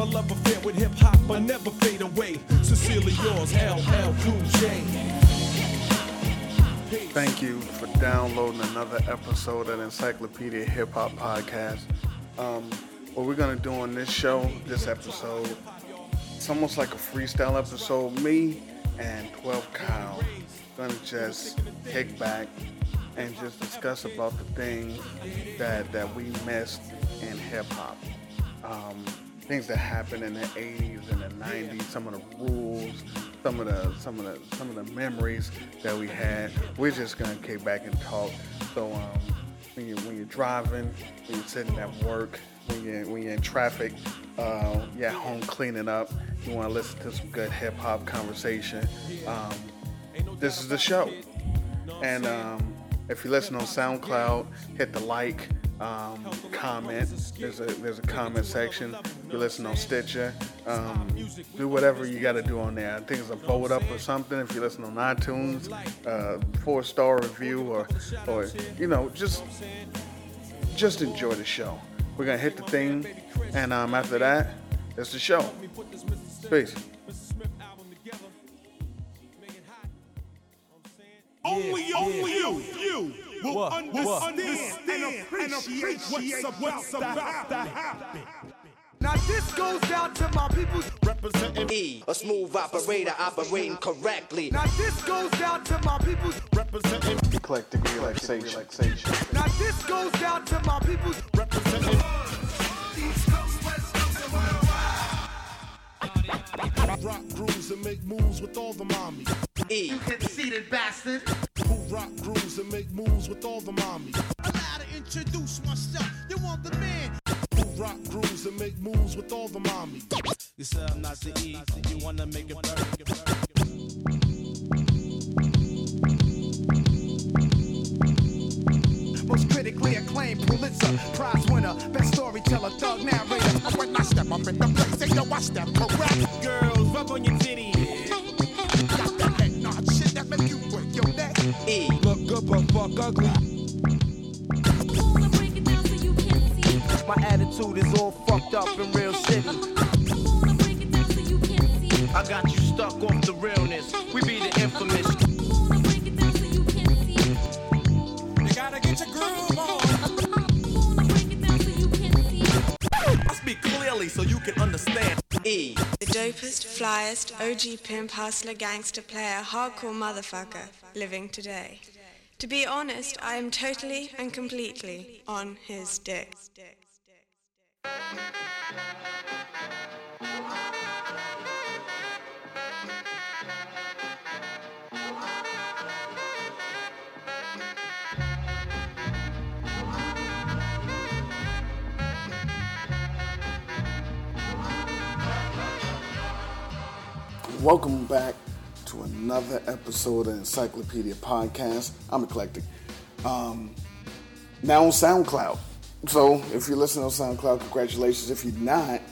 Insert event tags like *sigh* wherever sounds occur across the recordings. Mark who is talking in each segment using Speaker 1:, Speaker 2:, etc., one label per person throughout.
Speaker 1: My love affair with hip hop, but never fade away. Sincerely yours, LL Cool J.
Speaker 2: Thank you for downloading another episode of Encyclopedia Hip Hop Podcast. Um, what we're gonna do on this show, this episode, it's almost like a freestyle episode. Me and 12 Kyle gonna just kick back and just discuss about the things that that we missed in hip hop. Um, things that happened in the 80s and the 90s, some of the rules, some of the some of the some of the memories that we had. We're just gonna kick back and talk. So um, when you when you're driving, when you're sitting at work, when you're when you're in traffic, uh, you're at home cleaning up, you want to listen to some good hip hop conversation. Um, this is the show. And um, if you listen on SoundCloud, hit the like um, comment. There's a there's a comment section. You listen on Stitcher, um, do whatever you got to do on there. I think it's a vote up or something. If you listen on iTunes, uh, four star review or or you know just just enjoy the show. We're gonna hit the thing, and um, after that, it's the show. Peace.
Speaker 1: Only, only you, you will
Speaker 3: What?
Speaker 1: understand,
Speaker 3: What?
Speaker 1: and appreciate what's, up, what's about to happen.
Speaker 4: Now this goes out to my people.
Speaker 1: Representing,
Speaker 5: E, a smooth operator operating correctly.
Speaker 4: Now this goes out to my people.
Speaker 1: representing,
Speaker 2: Eclectic relaxation. relaxation.
Speaker 4: Now this goes out to my people.
Speaker 1: representing. Rock grooves and make moves with all the mommies.
Speaker 5: E,
Speaker 4: Conceited bastard.
Speaker 1: Who rock grooves and make moves with all the mommies.
Speaker 4: Allow to introduce myself. You want the man.
Speaker 1: Who rock grooves and make moves with all the mommies.
Speaker 3: You said I'm not the E, you wanna make it burn.
Speaker 4: Most critically acclaimed Pulitzer Prize winner, best storyteller, thug narrator. When I step up in the place, they know I step correct.
Speaker 3: Girls, rub on your titties.
Speaker 5: E,
Speaker 3: Look good but fuck ugly.
Speaker 6: My attitude is all fucked up and real shitty. I got you stuck off the realness.
Speaker 7: Dopest, flyest, OG pimp, hustler, gangster player, hardcore motherfucker living today. To be honest, I am totally and completely on his dick.
Speaker 2: Welcome back to another episode of Encyclopedia Podcast. I'm eclectic. Um, now on SoundCloud. So if you're listening on SoundCloud, congratulations. If you're not,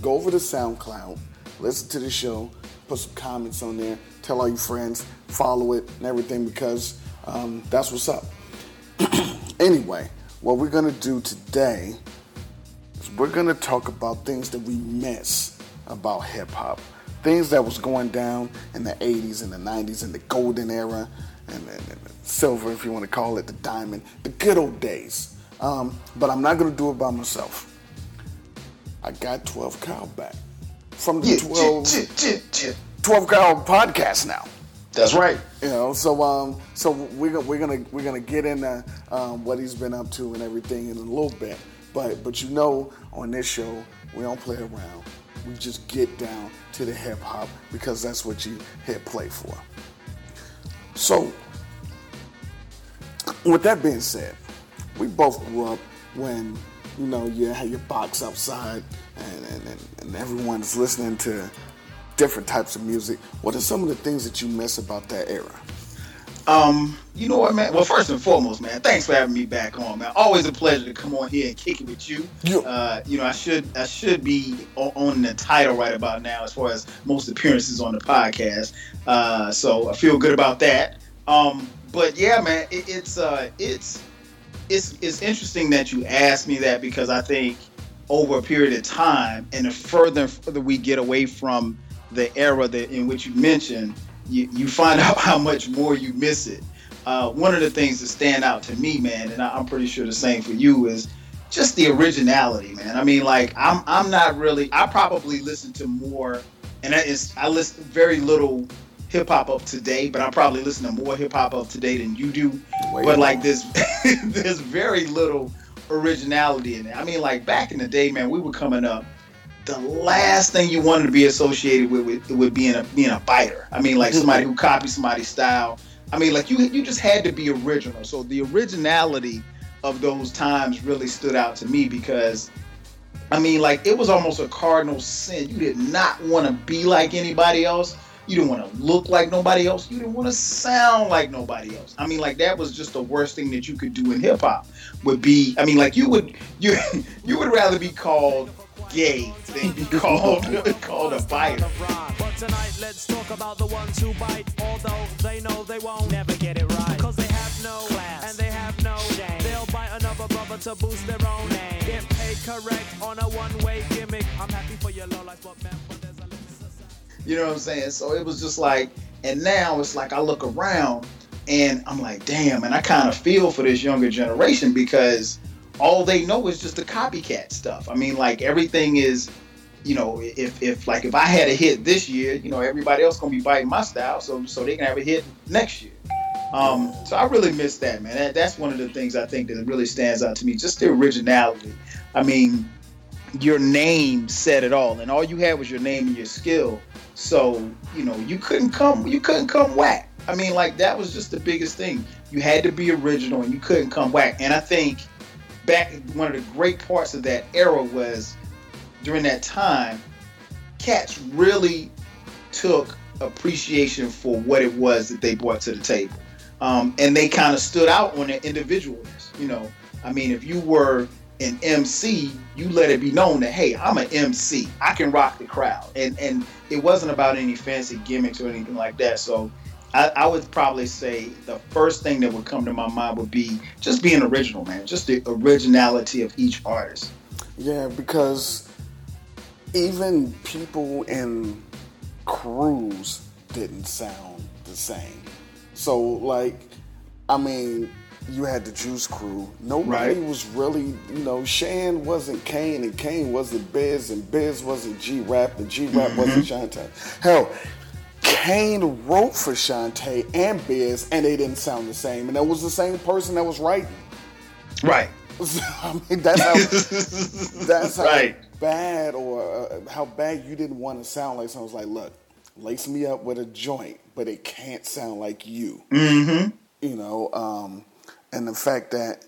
Speaker 2: go over to SoundCloud, listen to the show, put some comments on there, tell all your friends, follow it and everything because um, that's what's up. *clears throat* anyway, what we're gonna do today is we're gonna talk about things that we miss about hip hop, things that was going down in the 80s and the 90s and the golden era and, and, and silver, if you want to call it, the diamond, the good old days. Um, but I'm not gonna do it by myself. I got 12 Kyle back from the 12, 12 Kyle podcast now.
Speaker 8: That's right.
Speaker 2: You know, so um, so we're gonna we're gonna we're gonna get into um, what he's been up to and everything in a little bit. But but you know, on this show, we don't play around. We just get down to the hip hop because that's what you hit play for. So, with that being said, we both grew up when you know you had your box outside and, and, and, and everyone's listening to different types of music. What are some of the things that you miss about that era?
Speaker 8: Um, you know what, man? Well, first and foremost, man, thanks for having me back on, man. Always a pleasure to come on here and kick it with you.
Speaker 2: Yeah.
Speaker 8: Uh, you know, I should I should be on the title right about now as far as most appearances on the podcast. Uh, so I feel good about that. Um, but yeah, man, it, it's uh, it's it's it's interesting that you asked me that because I think over a period of time, and the further and further we get away from the era that in which you mentioned, you, you find *laughs* out how much more you miss it. Uh, one of the things that stand out to me, man, and I, I'm pretty sure the same for you, is just the originality, man. I mean, like I'm I'm not really. I probably listen to more, and is I listen very little hip hop of today, but I probably listen to more hip hop of today than you do. But like there's *laughs* there's very little originality in it. I mean, like back in the day, man, we were coming up. The last thing you wanted to be associated with with, with being a being a fighter. I mean, like mm-hmm. somebody who copies somebody's style. I mean, like you you just had to be original. So the originality of those times really stood out to me because I mean, like it was almost a cardinal sin. You did not want to be like anybody else. You didn't want to look like nobody else. You didn't want to sound like nobody else. I mean, like that was just the worst thing that you could do in hip hop. Would be, I mean, like you would you *laughs* you would rather be called gay than *laughs* be called called a fighter.
Speaker 3: But tonight, let's talk about the ones who bite, although they know they won't never get it right. Cause they have no class and they have no shame. They'll bite another brother to boost their own name. Get paid correct on a one way gimmick. I'm happy for your low life, but man, but there's a limit.
Speaker 8: You know what I'm saying? So it was just like, and now it's like I look around and I'm like, damn, and I kind of feel for this younger generation because all they know is just the copycat stuff. I mean, like everything is, you know, if if like if I had a hit this year, you know, everybody else gonna be biting my style, so so they can have a hit next year. Um, so I really miss that, man. That, that's one of the things I think that really stands out to me, just the originality. I mean, your name said it all, and all you had was your name and your skill. So you know, you couldn't come, you couldn't come whack. I mean, like that was just the biggest thing. You had to be original, and you couldn't come whack. And I think back one of the great parts of that era was during that time, cats really took appreciation for what it was that they brought to the table. Um, and they kind of stood out on their individualness. You know, I mean, if you were an MC, you let it be known that hey, I'm an MC. I can rock the crowd, and and it wasn't about any fancy gimmicks or anything like that. So. I, I would probably say the first thing that would come to my mind would be just being original, man. Just the originality of each artist.
Speaker 2: Yeah, because even people in crews didn't sound the same. So, like, I mean, you had the Juice Crew. Nobody
Speaker 8: Right.
Speaker 2: was really, you know, Shan wasn't Kane, and Kane wasn't Biz, and Biz wasn't G Rap, and G Rap mm-hmm. wasn't Shanté. Hell, Kane wrote for Shanté and Biz, and they didn't sound the same. And that was the same person that was writing.
Speaker 8: Right. *laughs*
Speaker 2: I mean, that's how *laughs* that's how
Speaker 8: Right.
Speaker 2: bad or uh, how bad you didn't want to sound like someone's like, look, lace me up with a joint, but it can't sound like you. Mm-hmm. You know, um, and the fact that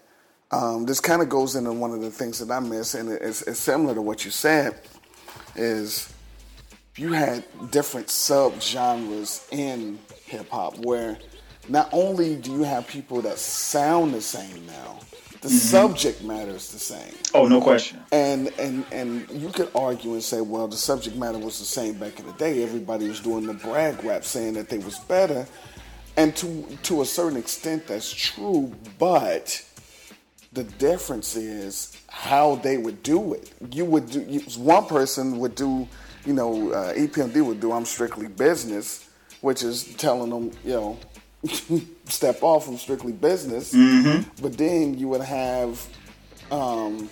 Speaker 2: um, this kind of goes into one of the things that I miss, and it's, it's similar to what you said, is you had different sub genres in hip hop where not only do you have people that sound the same now, the mm-hmm. subject matter is the same.
Speaker 8: Oh, no question.
Speaker 2: And and and you could argue and say, well, the subject matter was the same back in the day. Everybody was doing the brag rap, saying that they was better, and to to a certain extent, that's true. But the difference is how they would do it. You would do. You, one person would do, you know, uh, EPMD would do. I'm strictly business, which is telling them, you know, *laughs* step off from strictly business. But then you would have. Um,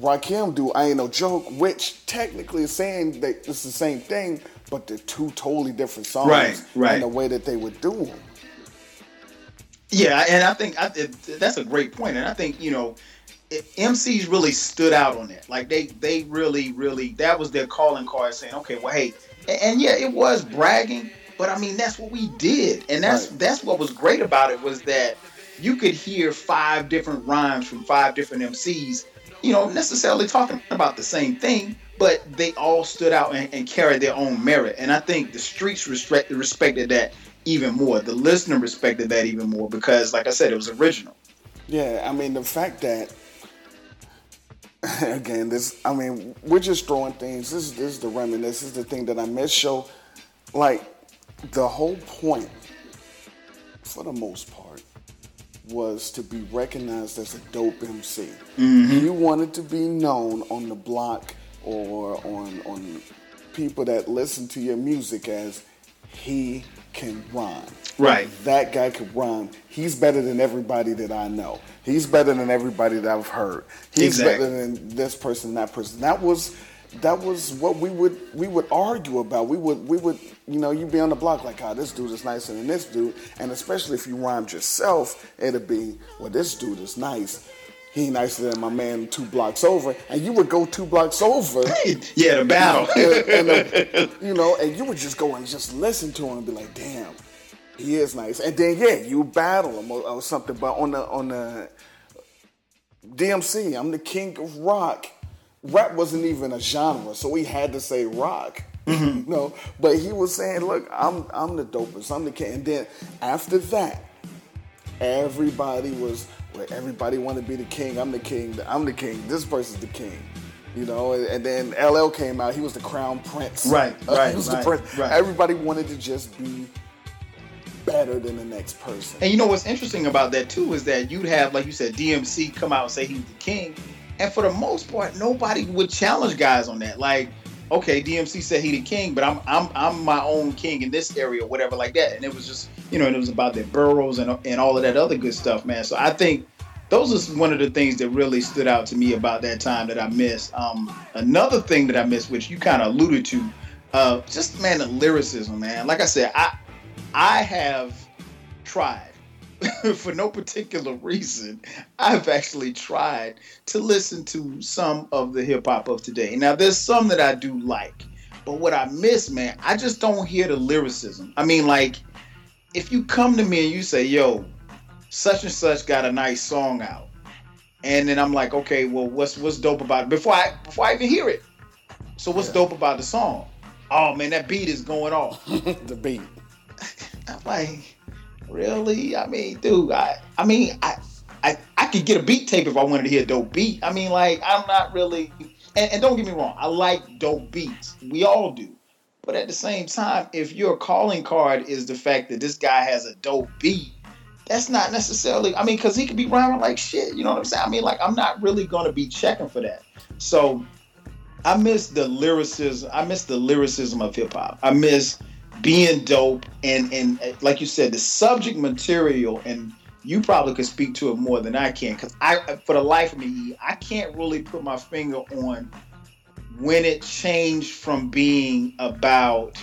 Speaker 2: Rakim do I Ain't No Joke, which technically is saying that it's the same thing, but they're two totally different songs.
Speaker 8: Right, right.
Speaker 2: And the way that they would do them.
Speaker 8: Yeah, and I think I, it, that's a great point, and I think you know, MCs really stood out on that. Like they, they really, really, that was their calling card, saying, okay, well, hey, and, and yeah, it was bragging, but I mean, that's what we did, and that's
Speaker 2: Right.
Speaker 8: that's what was great about it was that you could hear five different rhymes from five different MCs, you know, necessarily talking about the same thing, but they all stood out and, and carried their own merit, and I think the streets respect, respected that even more. The listener respected that even more because, like I said, it was original.
Speaker 2: Yeah, I mean the fact that *laughs* again, this I mean, we're just throwing things. This is this is the reminisce. This is the thing that I miss. Show like the whole point, for the most part, was to be recognized as a dope MC.
Speaker 8: Mm-hmm.
Speaker 2: You wanted to be known on the block or on on people that listen to your music as he can rhyme.
Speaker 8: Right.
Speaker 2: That guy could rhyme. He's better than everybody that I know. He's better than everybody that I've heard. He's
Speaker 8: Exactly.
Speaker 2: better than this person, that person. That was that was what we would we would argue about. We would we would you know you'd be on the block like, ah, this dude is nicer than this dude, and especially if you rhymed yourself, it'd be, well, this dude is nice. He nicer than my man two blocks over, and you would go two blocks over. *laughs*
Speaker 8: Yeah, the battle.
Speaker 2: and, and, *laughs* you know, and you would just go and just listen to him and be like, damn, he is nice. And then yeah, you battle him or, or something. But on the on the DMC, I'm the king of rock. Rap wasn't even a genre, so we had to say rock. *laughs* you know, but he was saying, "Look, I'm I'm the dopest. I'm the king." And then after that, everybody was well, everybody wanted to be the king. I'm the king. I'm the king. This person's the king. You know, and, and then LL came out. He was the crown prince.
Speaker 8: Right, *laughs*
Speaker 2: Uh,
Speaker 8: right,
Speaker 2: he was
Speaker 8: right,
Speaker 2: the prince.
Speaker 8: right.
Speaker 2: Everybody wanted to just be better than the next person.
Speaker 8: And you know what's interesting about that too is that you'd have, like you said, DMC come out and say he's the king, and for the most part, nobody would challenge guys on that. Like, okay, DMC said he the king, but I'm I'm I'm my own king in this area, or whatever like that. And it was just, you know, and it was about their boroughs and and all of that other good stuff, man. So I think those are one of the things that really stood out to me about that time that I missed. Um, another thing that I missed, which you kind of alluded to, uh, just man, the lyricism, man. Like I said, I I have tried *laughs* for no particular reason. I've actually tried to listen to some of the hip hop of today. Now, there's some that I do like, but what I miss, man, I just don't hear the lyricism. I mean, like, if you come to me and you say, "Yo, such and such got a nice song out," and then I'm like, "Okay, well, what's what's dope about it?" Before I before I even hear it, so what's dope about the song? Oh man, that beat is going off. *laughs*
Speaker 2: the beat. *laughs*
Speaker 8: I'm like, really? I mean, dude, I, I mean, I, I, I could get a beat tape if I wanted to hear dope beat. I mean, like, I'm not really, and, and don't get me wrong, I like dope beats. We all do. But at the same time, if your calling card is the fact that this guy has a dope beat, that's not necessarily, I mean, because he could be rhyming like shit. You know what I'm saying? I mean, like, I'm not really to be checking for that. So I miss the lyricism. I miss the lyricism of hip hop. I miss being dope and and uh, like you said, the subject material. And you probably could speak to it more than I can because I, for the life of me, I can't really put my finger on when it changed from being about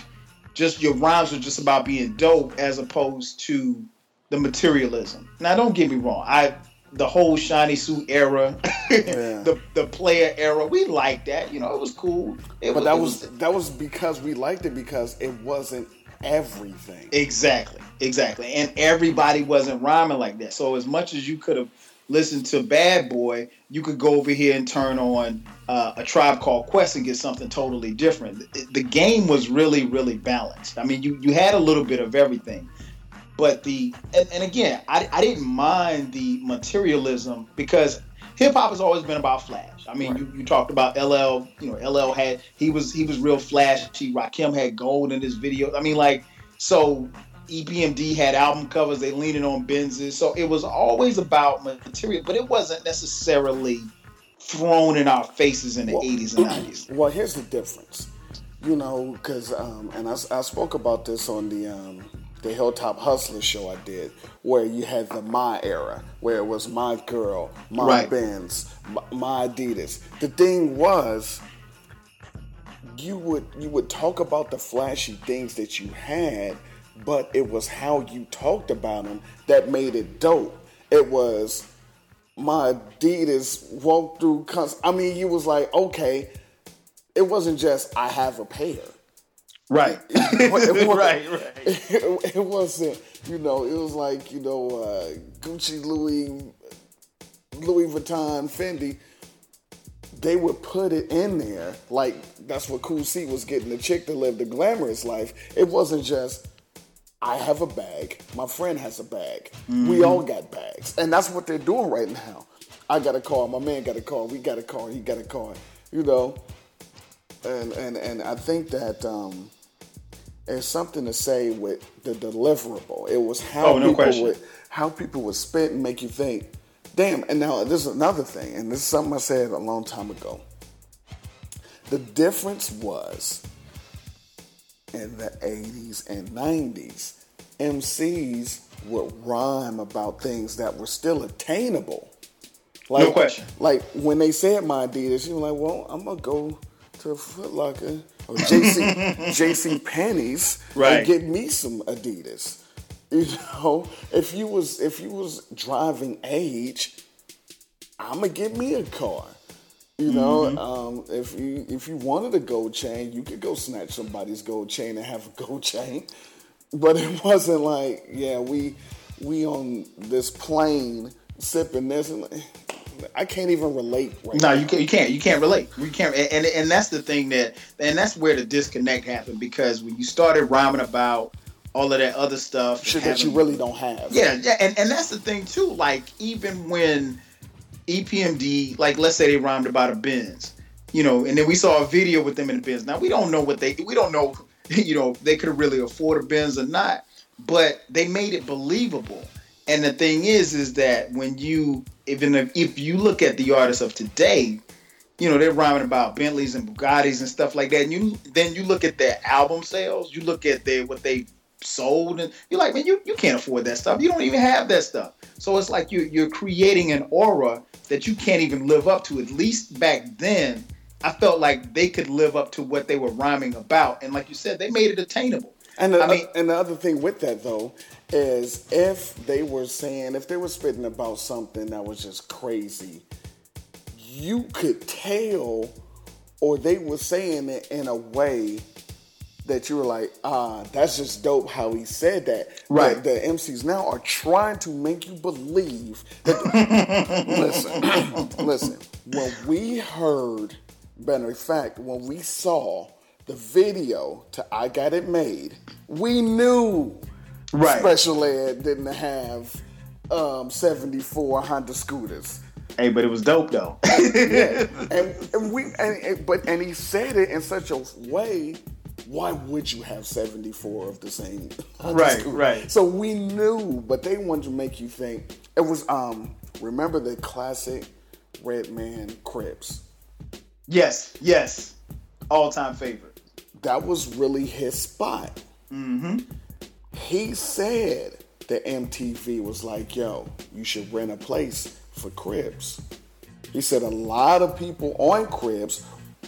Speaker 8: just your rhymes were just about being dope as opposed to the materialism. Now, don't get me wrong. I the whole shiny suit era, *laughs* the the player era, we liked that. You know, it was cool. It
Speaker 2: But that
Speaker 8: it
Speaker 2: was that was because we liked it because it wasn't everything.
Speaker 8: Exactly, exactly. And everybody wasn't rhyming like that. So as much as you could have listened to Bad Boy, you could go over here and turn on uh, a Tribe Called Quest and get something totally different. The, the game was really, really balanced. I mean, you you had a little bit of everything. But the and, and again, I, I didn't mind the materialism because hip hop has always been about flash. I mean, you, you talked about LL. You know, LL had he was he was real flashy. Rakim had gold in his video. I mean, like so. EPMD had album covers. They leaning on Benzes, so it was always about material, but it wasn't necessarily thrown in our faces in the 80s and 90s. *clears throat*
Speaker 2: Well, here's the difference, you know, because um, and I, I spoke about this on the um, the Hilltop Hustler show I did, where you had the my era, where it was my girl, my
Speaker 8: Right.
Speaker 2: Benz, my, my Adidas. The thing was, you would you would talk about the flashy things that you had, but it was how you talked about them that made it dope. It was my Adidas walk through. I mean, you was like, okay, it wasn't just I have a pair.
Speaker 8: Right. *laughs*
Speaker 2: It it
Speaker 8: Right, right. *laughs*
Speaker 2: It, it wasn't, you know, it was like, you know, uh, Gucci, Louis, Louis Vuitton, Fendi. They would put it in there like that's what Cool C was getting the chick to live the glamorous life. It wasn't just I have a bag, my friend has a bag. We all got bags, and that's what they're doing right now. I got a car, my man got a car, we got a car, he got a car. You know, and and and I think that um, there's something to say with the deliverable. It was how
Speaker 8: Oh, no
Speaker 2: people
Speaker 8: question.
Speaker 2: would how people would spit and make you think, damn. And now this is another thing, and this is something I said a long time ago. The difference was in the 80s and 90s, MCs would rhyme about things that were still attainable. Like,
Speaker 8: No question.
Speaker 2: Like when they said my Adidas, you were like, well, I'm gonna go to Foot Locker or JC JC Penney's
Speaker 8: Right.
Speaker 2: and get me some Adidas. You know, if you was if you was driving age, I'm gonna get me a car. You know,
Speaker 8: Mm-hmm.
Speaker 2: um, if you if you wanted a gold chain, you could go snatch somebody's gold chain and have a *laughs* gold chain. But it wasn't like, yeah, we we on this plane sipping this, and I can't even relate. Right
Speaker 8: No,
Speaker 2: now.
Speaker 8: you can't. You can't. You can't relate. You can't. And, and that's the thing that, and that's where the disconnect happened because when you started rhyming about all of that other stuff,
Speaker 2: shit that you really don't have.
Speaker 8: Yeah, yeah, and, and that's the thing too. Like even when EPMD, like let's say they rhymed about a Benz, you know, and then we saw a video with them in the Benz. Now we don't know what they, we don't know, *laughs* you know, they could really afford a Benz or not, but they made it believable. And the thing is, is that when you even if, if you look at the artists of today, you know, they're rhyming about Bentleys and Bugattis and stuff like that. And you then you look at their album sales, you look at their what they sold, and you're like, man, you, you can't afford that stuff. You don't even have that stuff. So it's like you you're creating an aura that you can't even live up to. At least back then, I felt like they could live up to what they were rhyming about. And like you said, they made it attainable.
Speaker 2: And the,
Speaker 8: I mean-
Speaker 2: and the other thing with that though is if they were saying if they were spitting about something that was just crazy, you could tell, or they were saying it in a way that you were like, ah, that's just dope how he said that.
Speaker 8: Right.
Speaker 2: The, the MCs now are trying to make you believe that. *laughs* listen, *clears throat* listen. When we heard, matter of fact, when we saw the video to "I Got It Made," we knew
Speaker 8: Right.
Speaker 2: Special Ed didn't have um, '74 Honda scooters.
Speaker 8: Hey, but it was dope though. *laughs*
Speaker 2: Yeah, *laughs* and, and we and, and- but and he said it in such a way. Why would you have seventy four of the same? *laughs*
Speaker 8: Right,
Speaker 2: scooter?
Speaker 8: right.
Speaker 2: So we knew, but they wanted to make you think it was. Um, remember the classic Redman Cribs?
Speaker 8: yes, yes, all time favorite.
Speaker 2: That was really his spot.
Speaker 8: Mm-hmm.
Speaker 2: He said that MTV was like, "Yo, you should rent a place for Cribs." He said a lot of people on Cribs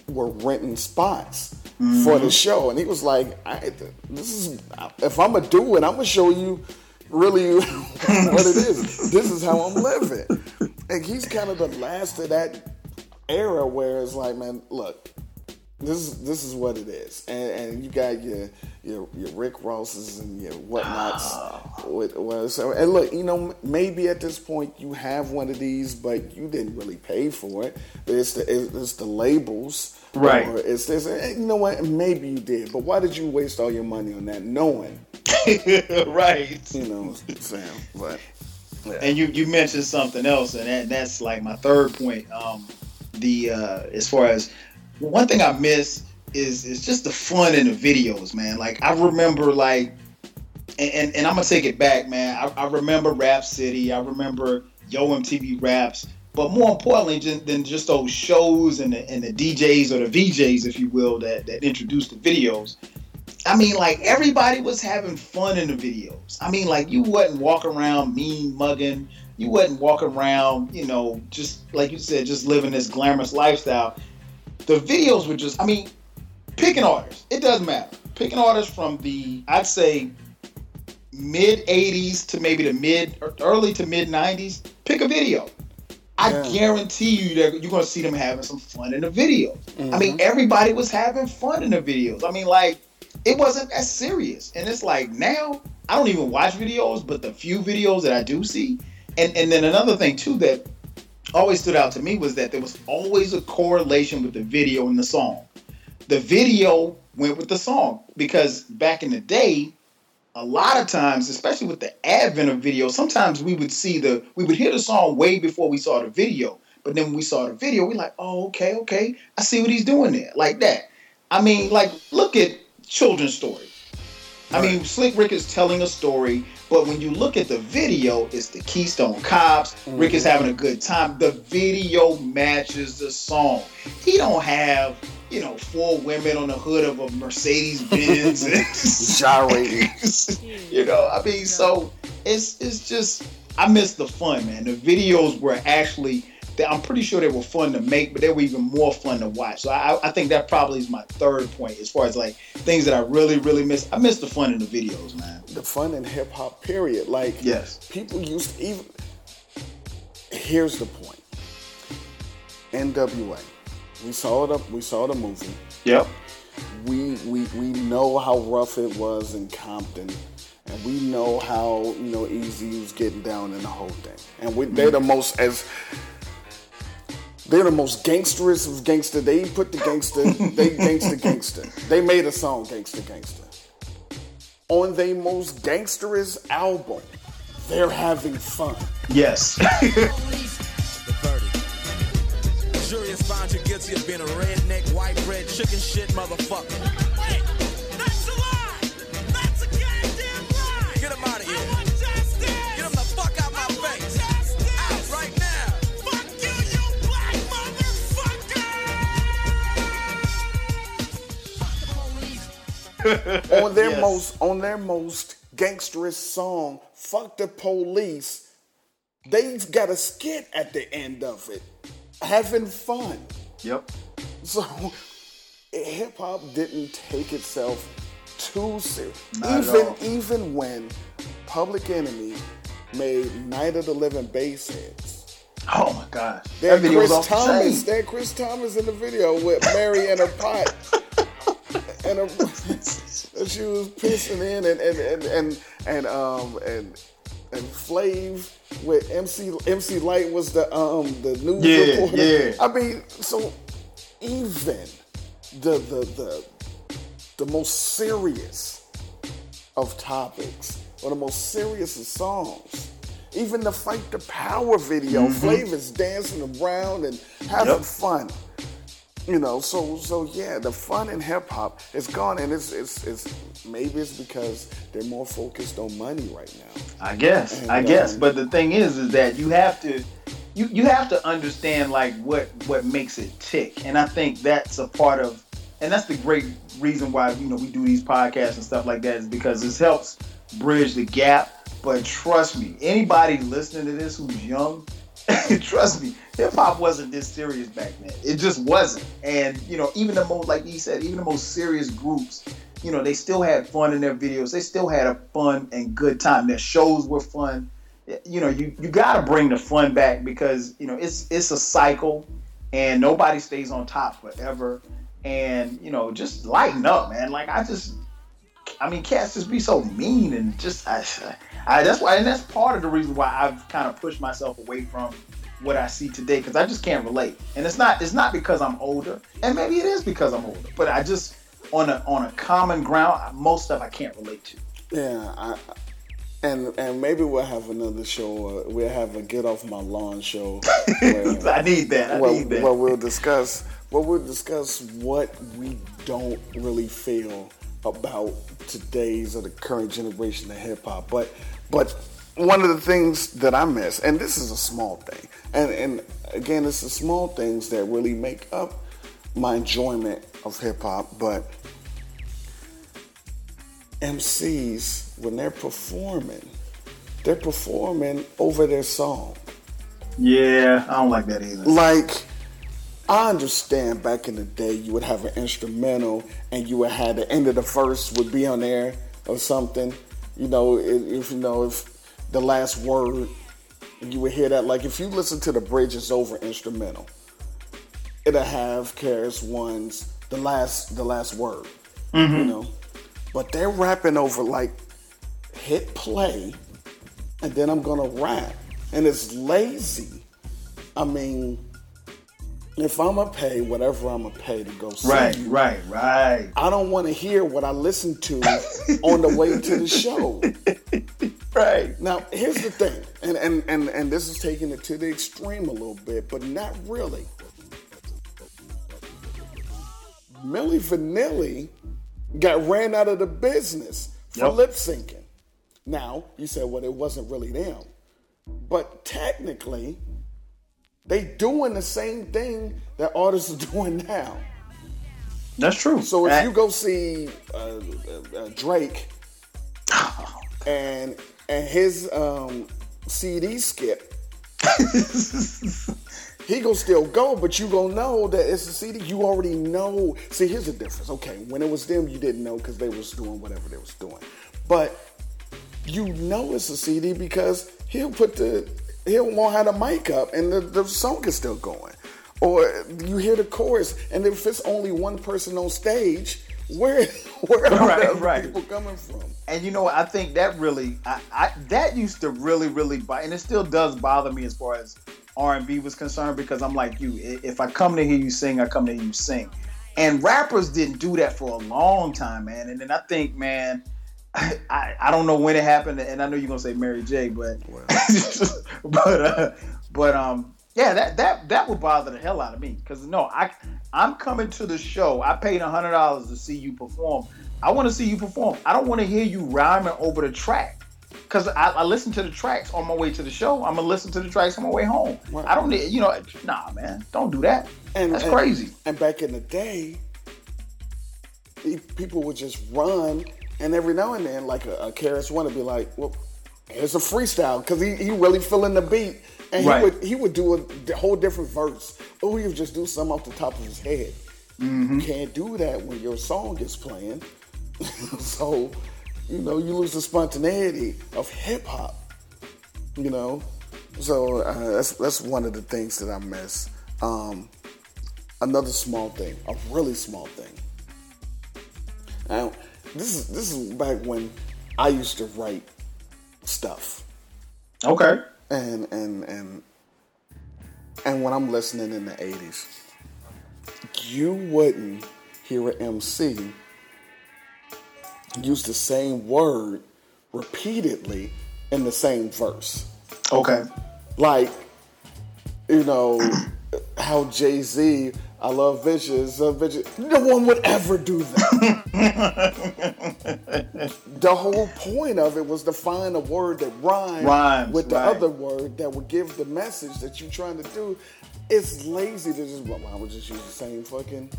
Speaker 2: were renting spots for the mm-hmm. show, and he was like, I, "This is if I'm gonna do it, I'm gonna show you really *laughs* what it is. This is how I'm living." And he's kind of the last of that era where it's like, man, look, this is this is what it is, and, and you got your your your Rick Rosses and your whatnots. with, well, and look, you know, maybe at this point you have one of these, but you didn't really pay for it. It's the it's, the labels,
Speaker 8: Right.
Speaker 2: Or it's this. You know what? Maybe you did, but why did you waste all your money on that, knowing? *laughs*
Speaker 8: right.
Speaker 2: You know, Sam. But
Speaker 8: And you you mentioned something else, and that, that's like my third point. Um, the uh, as far as one thing I miss is is just the fun in the videos, man. Like I remember like, and and, and I'm gonna take it back, man. I, I remember Rap City. I remember Yo MTV Raps. But more importantly ju- than just those shows and the, and the DJs or the VJs, if you will, that, that introduced the videos, I mean, like everybody was having fun in the videos. I mean, like you wasn't walking around mean mugging. You wasn't walking around, you know, just like you said, just living this glamorous lifestyle. The videos were just, I mean, picking artists. It doesn't matter. Picking artists from the, I'd say, mid '80s to maybe the mid, er, early to mid '90s. Pick a video. I
Speaker 2: Yeah.
Speaker 8: guarantee you that you're gonna see them having some fun in the videos. I mean, mm-hmm. everybody was having fun in the videos. I mean, like, it wasn't as serious. And it's like now I don't even watch videos, but the few videos that I do see, and and then another thing too that always stood out to me was that there was always a correlation with the video and the song. The video went with the song because back in the day, a lot of times, especially with the advent of video, sometimes we would see the we would hear the song way before we saw the video. But then when we saw the video, we're like, oh, okay, okay, I see what he's doing there, like that. I mean, like, look at children's story. I mean, Slick Rick is telling a story, but when you look at the video, it's the Keystone Cops. Rick is mm-hmm. having a good time. The video matches the song. He don't have, you know, four women on the hood of a Mercedes Benz.
Speaker 2: And *laughs* gyrating. *laughs*
Speaker 8: you know, I mean, so it's it's just I miss the fun, man. The videos were actually they- I'm pretty sure they were fun to make, but they were even more fun to watch. So I, I think that probably is my third point as far as like things that I really, really miss. I miss the fun in the videos, man.
Speaker 2: the fun in hip hop, period. Like,
Speaker 8: Yes.
Speaker 2: people used to even. Here's the point. NWA. We saw it up. We saw the movie.
Speaker 8: Yep.
Speaker 2: We we we know how rough it was in Compton, and we know how you know Eazy was getting down in the whole thing. And we, they're mm-hmm. the most as. They're the most gangsterous of gangster. They put the gangster, they *laughs* gangster gangster. They made a song gangster gangster. On their most gangsterous album, they're having fun.
Speaker 8: Yes. *laughs*
Speaker 3: Jury has found you guilty of being a redneck, white bread, chicken shit motherfucker. *laughs*
Speaker 2: on their
Speaker 8: Yes.
Speaker 2: most on their most gangsterous song, "Fuck the Police," they got a skit at the end of it, having fun.
Speaker 8: yep.
Speaker 2: So hip hop didn't take itself too serious.
Speaker 8: Not
Speaker 2: Even even when Public Enemy made Night of the Living Bassheads.
Speaker 8: Oh my gosh. That
Speaker 2: had
Speaker 8: video was
Speaker 2: Chris Thomas.
Speaker 8: chain.
Speaker 2: Chris Thomas in the video with Mary and her pot. And, her, *laughs* and she was pissing in and and and and, and um and and Flav with MC MC Lyte was the um the news
Speaker 8: Yeah,
Speaker 2: reporter.
Speaker 8: yeah.
Speaker 2: I mean, so even the the the the most serious of topics or the most serious of songs. Even the Fight the Power video, Flav is dancing around and having
Speaker 8: Yep.
Speaker 2: fun. You know, so so yeah, the fun in hip hop is gone, and it's it's it's maybe it's because they're more focused on money right now.
Speaker 8: I guess.
Speaker 2: And,
Speaker 8: I guess.
Speaker 2: um,
Speaker 8: But the thing is, is that you have to, you you have to understand like what what makes it tick, and I think that's a part of, and that's the great reason why you know we do these podcasts and stuff like that is because this helps bridge the gap. But trust me, anybody listening to this who's young, *laughs* trust me, hip hop wasn't this serious back then. It just wasn't. And you know, even the most, like he said, even the most serious groups, you know, they still had fun in their videos. They still had a fun and good time. Their shows were fun. You know, you you got to bring the fun back because you know it's it's a cycle, and nobody stays on top forever. And you know, just lighten up, man. Like I just, I mean, cats just be so mean and just I, I that's why and that's part of the reason why I've kind of pushed myself away from what I see today because I just can't relate. And it's not it's not because I'm older, and maybe it is because I'm older, but I just on a on a common ground, most stuff I can't relate to.
Speaker 2: Yeah, I, and and maybe we'll have another show. Uh, we'll have a get off my lawn show. *laughs* where-
Speaker 8: I need that. I
Speaker 2: well,
Speaker 8: need that.
Speaker 2: well, we'll discuss. Well, we'll discuss what we don't really feel about today's or the current generation of hip hop. But, but one of the things that I miss, and this is a small thing, and and again, it's the small things that really make up my enjoyment of hip hop. But MCs, when they're performing, they're performing over their song.
Speaker 8: yeah, I don't like that either.
Speaker 2: Like, I understand back in the day you would have an instrumental and you would have the end of the verse would be on there or something. You know, if, if you know if the last word you would hear that. Like if you listen to the Bridge is Over instrumental, it'll have KRS-One's the last the last word. You mm-hmm. know, but they're rapping over like hit play, and then I'm gonna rap, and it's lazy. I mean, if I'm gonna pay whatever I'm gonna pay to go see
Speaker 8: Right,
Speaker 2: you,
Speaker 8: right, right,
Speaker 2: I don't want to hear what I listened to *laughs* on the way to the show. *laughs*
Speaker 8: right.
Speaker 2: Now, here's the thing, and, and, and, and this is taking it to the extreme a little bit, but not really. Milli Vanilli got ran out of the business for
Speaker 8: Yep.
Speaker 2: lip syncing. Now, you said, well, it wasn't really them. But technically, they doing the same thing that artists are *laughs* doing now.
Speaker 8: That's true.
Speaker 2: So if
Speaker 8: And-
Speaker 2: you go see uh, uh, uh, Drake *sighs* and and his um, CD skip, *laughs* he gonna still go, but you gonna know that it's a CD. You already know. See, here's the difference. Okay, when it was them, you didn't know because they was doing whatever they was doing, but you know it's a CD because he'll put the he'll won't have the mic up and the, the song is still going. Or you hear the chorus, and if it's only one person on stage, where *laughs* where are
Speaker 8: Right, right.
Speaker 2: people coming from?
Speaker 8: And you know what? I think that really, I, I that used to really, really bother, and it still does bother me as far as R and B was concerned because I'm like you. If I come to hear you sing, I come to hear you sing. And rappers didn't do that for a long time, man. And then I think, man, *laughs* I, I, don't know when it happened, and I know you're gonna say Mary J, but *laughs* but uh, but um yeah that that that would bother the hell out of me because no I I'm coming to the show. I paid a hundred dollars to see you perform. I want to see you perform. I don't want to hear you rhyming over the track because I, I listen to the tracks on my way to the show. I'm gonna listen to the tracks on my way home. I don't need you know nah man don't do that.
Speaker 2: And,
Speaker 8: that's
Speaker 2: and-
Speaker 8: crazy.
Speaker 2: And back in the day, people would just run, and every now and then, like a, a KRS-One would be like, "Well, here's a freestyle," because he, he really feeling the beat, and
Speaker 8: Right.
Speaker 2: he would he would do a whole different verse, or he would just do something off the top of his head.
Speaker 8: Mm-hmm.
Speaker 2: You can't do that when your song is playing, *laughs* so you know you lose the spontaneity of hip hop. You know, so uh, that's that's one of the things that I miss. Um, another small thing, a really small thing. Now, this is this is back when I used to write stuff,
Speaker 8: okay.
Speaker 2: And and and and when I'm listening in the '80s, you wouldn't hear an MC use the same word repeatedly in the same verse.
Speaker 8: Okay.
Speaker 2: Like you know *clears throat* how Jay Z, I love bitches, love bitches. No one would ever do that. *laughs* the whole point of it was to find a word that rhymed
Speaker 8: Rhymes,
Speaker 2: with the
Speaker 8: right.
Speaker 2: other word that would give the message that you're trying to do. It's lazy to just well, I would just use the same fucking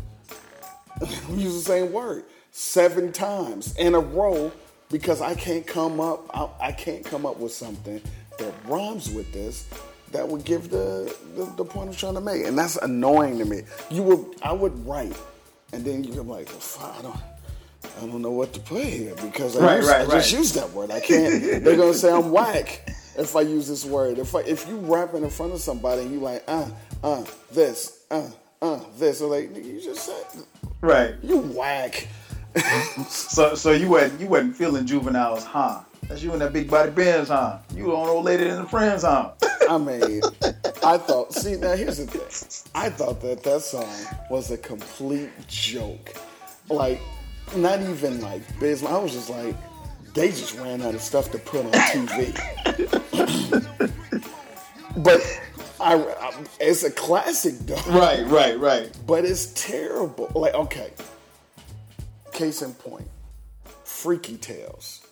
Speaker 2: *laughs* use the same word seven times in a row because I can't come up I, I can't come up with something that rhymes with this that would give the, the the point I'm trying to make and that's annoying to me. You would I would write and then you're like, I don't I don't know what to put here because I,
Speaker 8: Right,
Speaker 2: used,
Speaker 8: right,
Speaker 2: I just use that word. I can't. They're gonna say I'm whack if I use this word. If I, if you rapping in front of somebody and you like uh uh this uh uh this, or like nigga, you just said
Speaker 8: right
Speaker 2: you whack. *laughs*
Speaker 8: so so you wasn't you wasn't feeling Juvenile's huh that's you and that big body Benz huh you the old lady and the friends huh
Speaker 2: I mean, I thought. See, now here's the thing. I thought that that song was a complete joke. Like, not even like business. I was just like, they just ran out of stuff to put on TV. *laughs* but I, I, it's a classic though.
Speaker 8: right right right
Speaker 2: But it's terrible. Like, okay. Case in point, Freaky Tales.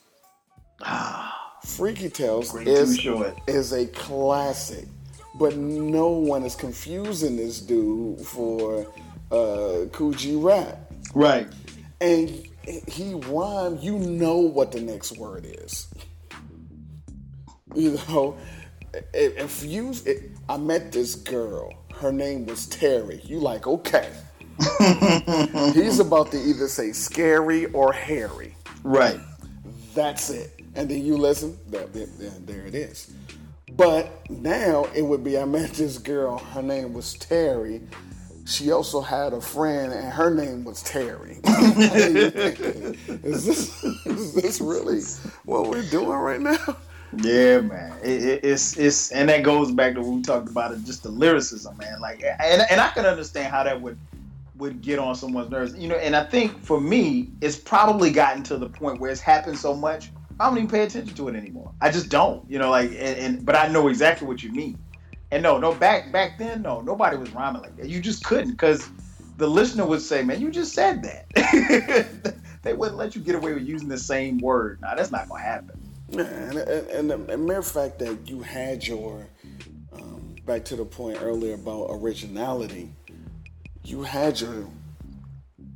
Speaker 2: Freaky Tales is, is a classic, but no one is confusing this dude for uh, Kool G Rap.
Speaker 8: right
Speaker 2: And he rhymed, you know what the next word is. You know, if you, if, I met this girl, her name was Terry. You like, okay. *laughs* He's about to either say scary or hairy.
Speaker 8: right
Speaker 2: That's it. And then you listen, there, there- there it is. But now it would be I met this girl, her name was Terry. She also had a friend, and her name was Terry. *laughs* is, this, is this really what we're doing right now?
Speaker 8: Yeah, man. It, it, it's it's and that goes back to what we talked about it, just the lyricism, man. Like, and and I can understand how that would would get on someone's nerves, you know. And I think for me, it's probably gotten to the point where it's happened so much, I don't even pay attention to it anymore. I just don't, you know. Like, and, and but I know exactly what you mean. And no, no, back back then, no, nobody was rhyming like that. You just couldn't because the listener would say, "Man, you just said that." *laughs* they wouldn't let you get away with using the same word. Now that's not gonna happen.
Speaker 2: Yeah, and, and, and the, mere fact that you had your um, back to the point earlier about originality, you had your.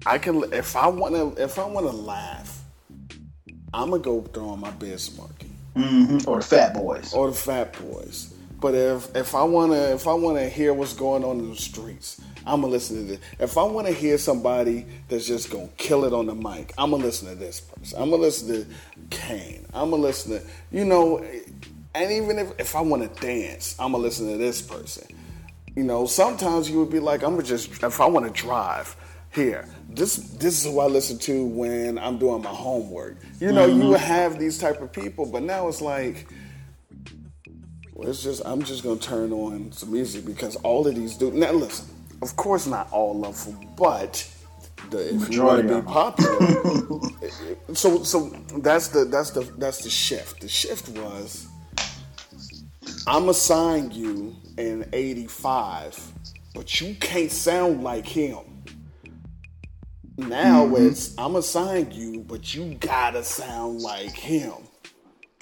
Speaker 2: I can if I wanna if I wanna laugh, I'm gonna go throw on my Biz Markie
Speaker 8: Mm-hmm. Or the Fat Boys.
Speaker 2: or the Fat Boys. But if if I wanna if I wanna hear what's going on in the streets, I'm gonna listen to this. If I wanna hear somebody that's just gonna kill it on the mic, I'm gonna listen to this person. I'm gonna listen to Kane. I'm gonna listen to you know, and even if if I wanna dance, I'm gonna listen to this person. You know, sometimes you would be like, I'm gonna just if I wanna drive. Here, this this is who I listen to when I'm doing my homework. You know, you mm-hmm. have these type of people, but now it's like, well, it's just I'm just gonna turn on some music because all of these dudes. Now listen, of course not all of them, but the, if you want to be popular, *laughs* so so that's the that's the that's the shift. The shift was I'm gonna you in '85, but you can't sound like him. Now
Speaker 8: Mm-hmm.
Speaker 2: it's I'm gonna sign you, but you gotta sound like him.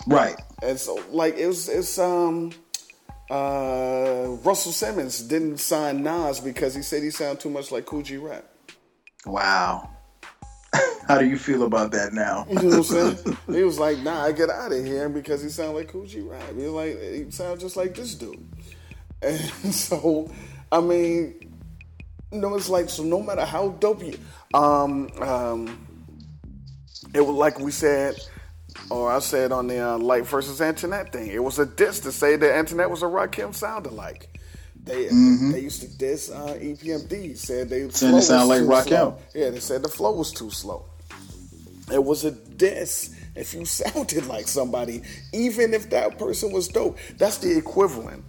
Speaker 8: Right.
Speaker 2: And so, like, it's it's um, uh, Russell Simmons didn't sign Nas because he said he sounded too much like Kool G Rap.
Speaker 8: Wow. *laughs* How do you feel about that now?
Speaker 2: You know what I'm saying? *laughs* he was like, "Nah, I get out of here," because he sounded like Kool G Rap. He was like, he sounds just like this dude. *laughs* And so, I mean, you know, it's like so. No matter how dope you, um, um, it was like we said, or I said on the uh, Lyte versus Antoinette thing. It was a diss to say that Antoinette was a Rakim sound alike. They they used to diss uh, EPMD. Said they said
Speaker 8: it sound like Rakim.
Speaker 2: Yeah, they said the flow was too slow. It was a diss if you *laughs* sounded like somebody, even if that person was dope. That's the equivalent,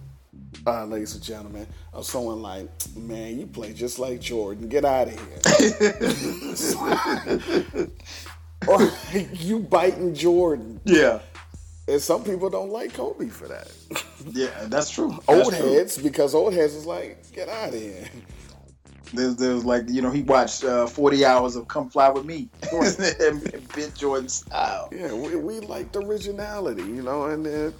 Speaker 2: uh, ladies and gentlemen, of someone like, man, you play just like Jordan. Get out of here. *laughs* or *laughs* you biting Jordan.
Speaker 8: Yeah.
Speaker 2: And some people don't like Kobe for that.
Speaker 8: Yeah, that's true. That's
Speaker 2: old
Speaker 8: true.
Speaker 2: heads, because old heads is like, get out of here.
Speaker 8: There's, there's like, you know, he watched uh, 40 hours of Come Fly With Me *laughs* and bit Jordan style.
Speaker 2: Yeah, we, we like the originality, you know, and it,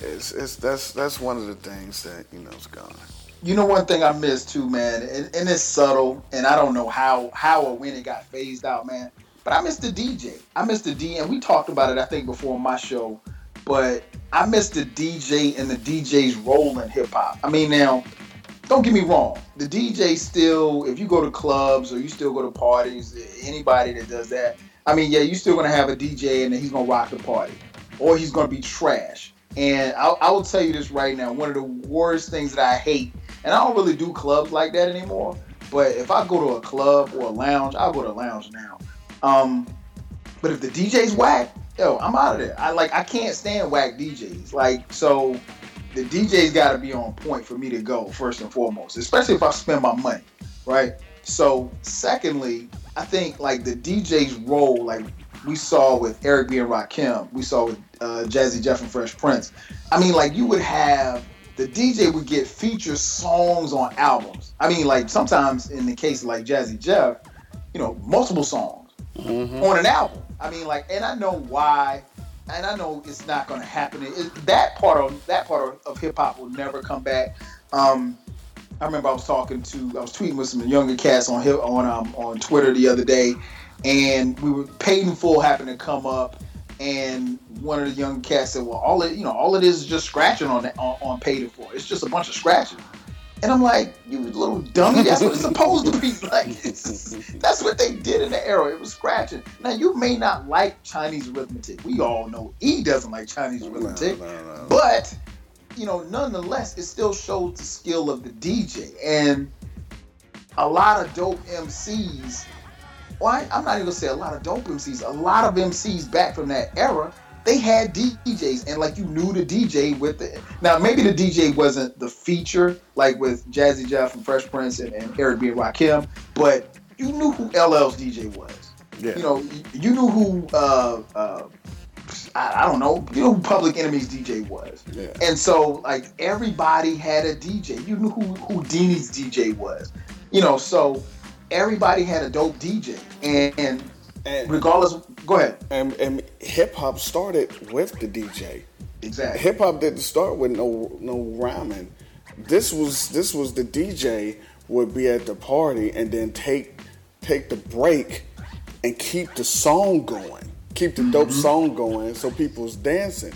Speaker 2: it's, it's that's that's one of the things that you know is gone.
Speaker 8: You know one thing I miss too, man, and, and it's subtle, and I don't know how how or when it got phased out, man. But I miss the DJ. I miss the D, and we talked about it, I think, before my show. But I miss the DJ and the DJ's role in hip hop. I mean, now, don't get me wrong. The DJ still, if you go to clubs or you still go to parties, anybody that does that, I mean, yeah, you're still gonna have a DJ and he's gonna rock the party, or he's gonna be trash. And I, I will tell you this right now: one of the worst things that I hate, and I don't really do clubs like that anymore. But if I go to a club or a lounge, I'll go to a lounge now. Um, but if the DJ's whack, yo, I'm out of there. I like I can't stand whack DJs. Like so, the DJ's got to be on point for me to go first and foremost, especially if I spend my money, right? So, secondly, I think like the DJ's role, like we saw with Eric B and Rakim, we saw with uh, Jazzy Jeff and Fresh Prince. I mean, like you would have the DJ would get feature songs on albums. I mean, like sometimes in the case of like Jazzy Jeff, you know, multiple songs on an album. I mean, like, and I know why, and I know it's not going to happen. It, that part of that part of, of hip hop will never come back. Um, I remember I was talking to, I was tweeting with some younger cats on on um, on Twitter the other day, and we were paid in full happened to come up, and one of the young cats said, "Well, all it, you know, all it is is just scratching on that, on, on paid in full. It's just a bunch of scratching." And I'm like, you little dummy, that's what it's supposed to be. *laughs* Like, that's what they did in the era. It was scratching. Now, you may not like Chinese arithmetic. We all know E doesn't like Chinese arithmetic. But, you know, nonetheless, it still shows the skill of the DJ. And a lot of dope MCs, well, I, I'm not even gonna say a lot of dope MCs, a lot of MCs back from that era, they had DJs and like you knew the DJ with it. Now maybe the DJ wasn't the feature like with Jazzy Jeff and Fresh Prince and, and Eric B and Rakim, but you knew who LL's DJ was.
Speaker 2: Yeah.
Speaker 8: You know, you, you knew who uh, uh, I, I don't know, you know who Public Enemy's DJ was.
Speaker 2: Yeah.
Speaker 8: And so like everybody had a DJ. You knew who Whodini's DJ was. You know, so everybody had a dope DJ. And, and
Speaker 2: And
Speaker 8: regardless. Go ahead.
Speaker 2: and, and hip hop started with the DJ.
Speaker 8: Exactly.
Speaker 2: Hip hop didn't start with no no rhyming. This was this was the DJ would be at the party and then take take the break and keep the song going, keep the dope mm-hmm. song going, so people's dancing,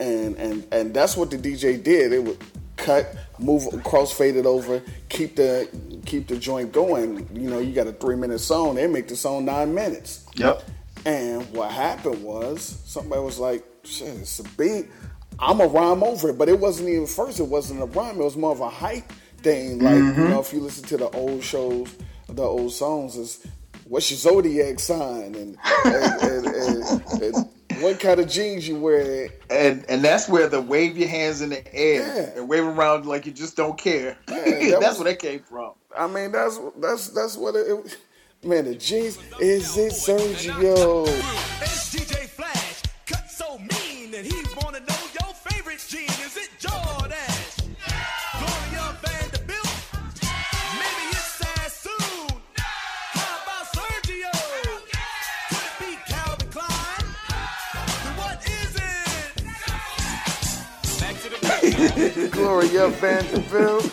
Speaker 2: and and and that's what the DJ did. It would cut, move, cross fade it over, keep the keep the joint going. You know, you got a three minute song, they make the song nine minutes.
Speaker 8: Yep.
Speaker 2: And what happened was somebody was like, "Shit, it's a beat. I'm a rhyme over it." But it wasn't even first. It wasn't a rhyme. It was more of a hype thing. Like you mm-hmm. know, if you listen to the old shows, the old songs, is what's your zodiac sign and and, and, and, and what kind of jeans you wear.
Speaker 8: And and that's where the wave your hands in the air
Speaker 2: Yeah.
Speaker 8: and wave around like you just don't care.
Speaker 2: Yeah, *laughs* that
Speaker 8: that's
Speaker 2: was-
Speaker 8: where that came from.
Speaker 2: I mean, that's that's that's what it. it man, the jeans is it Sergio?
Speaker 1: Gloria Vanderbilt.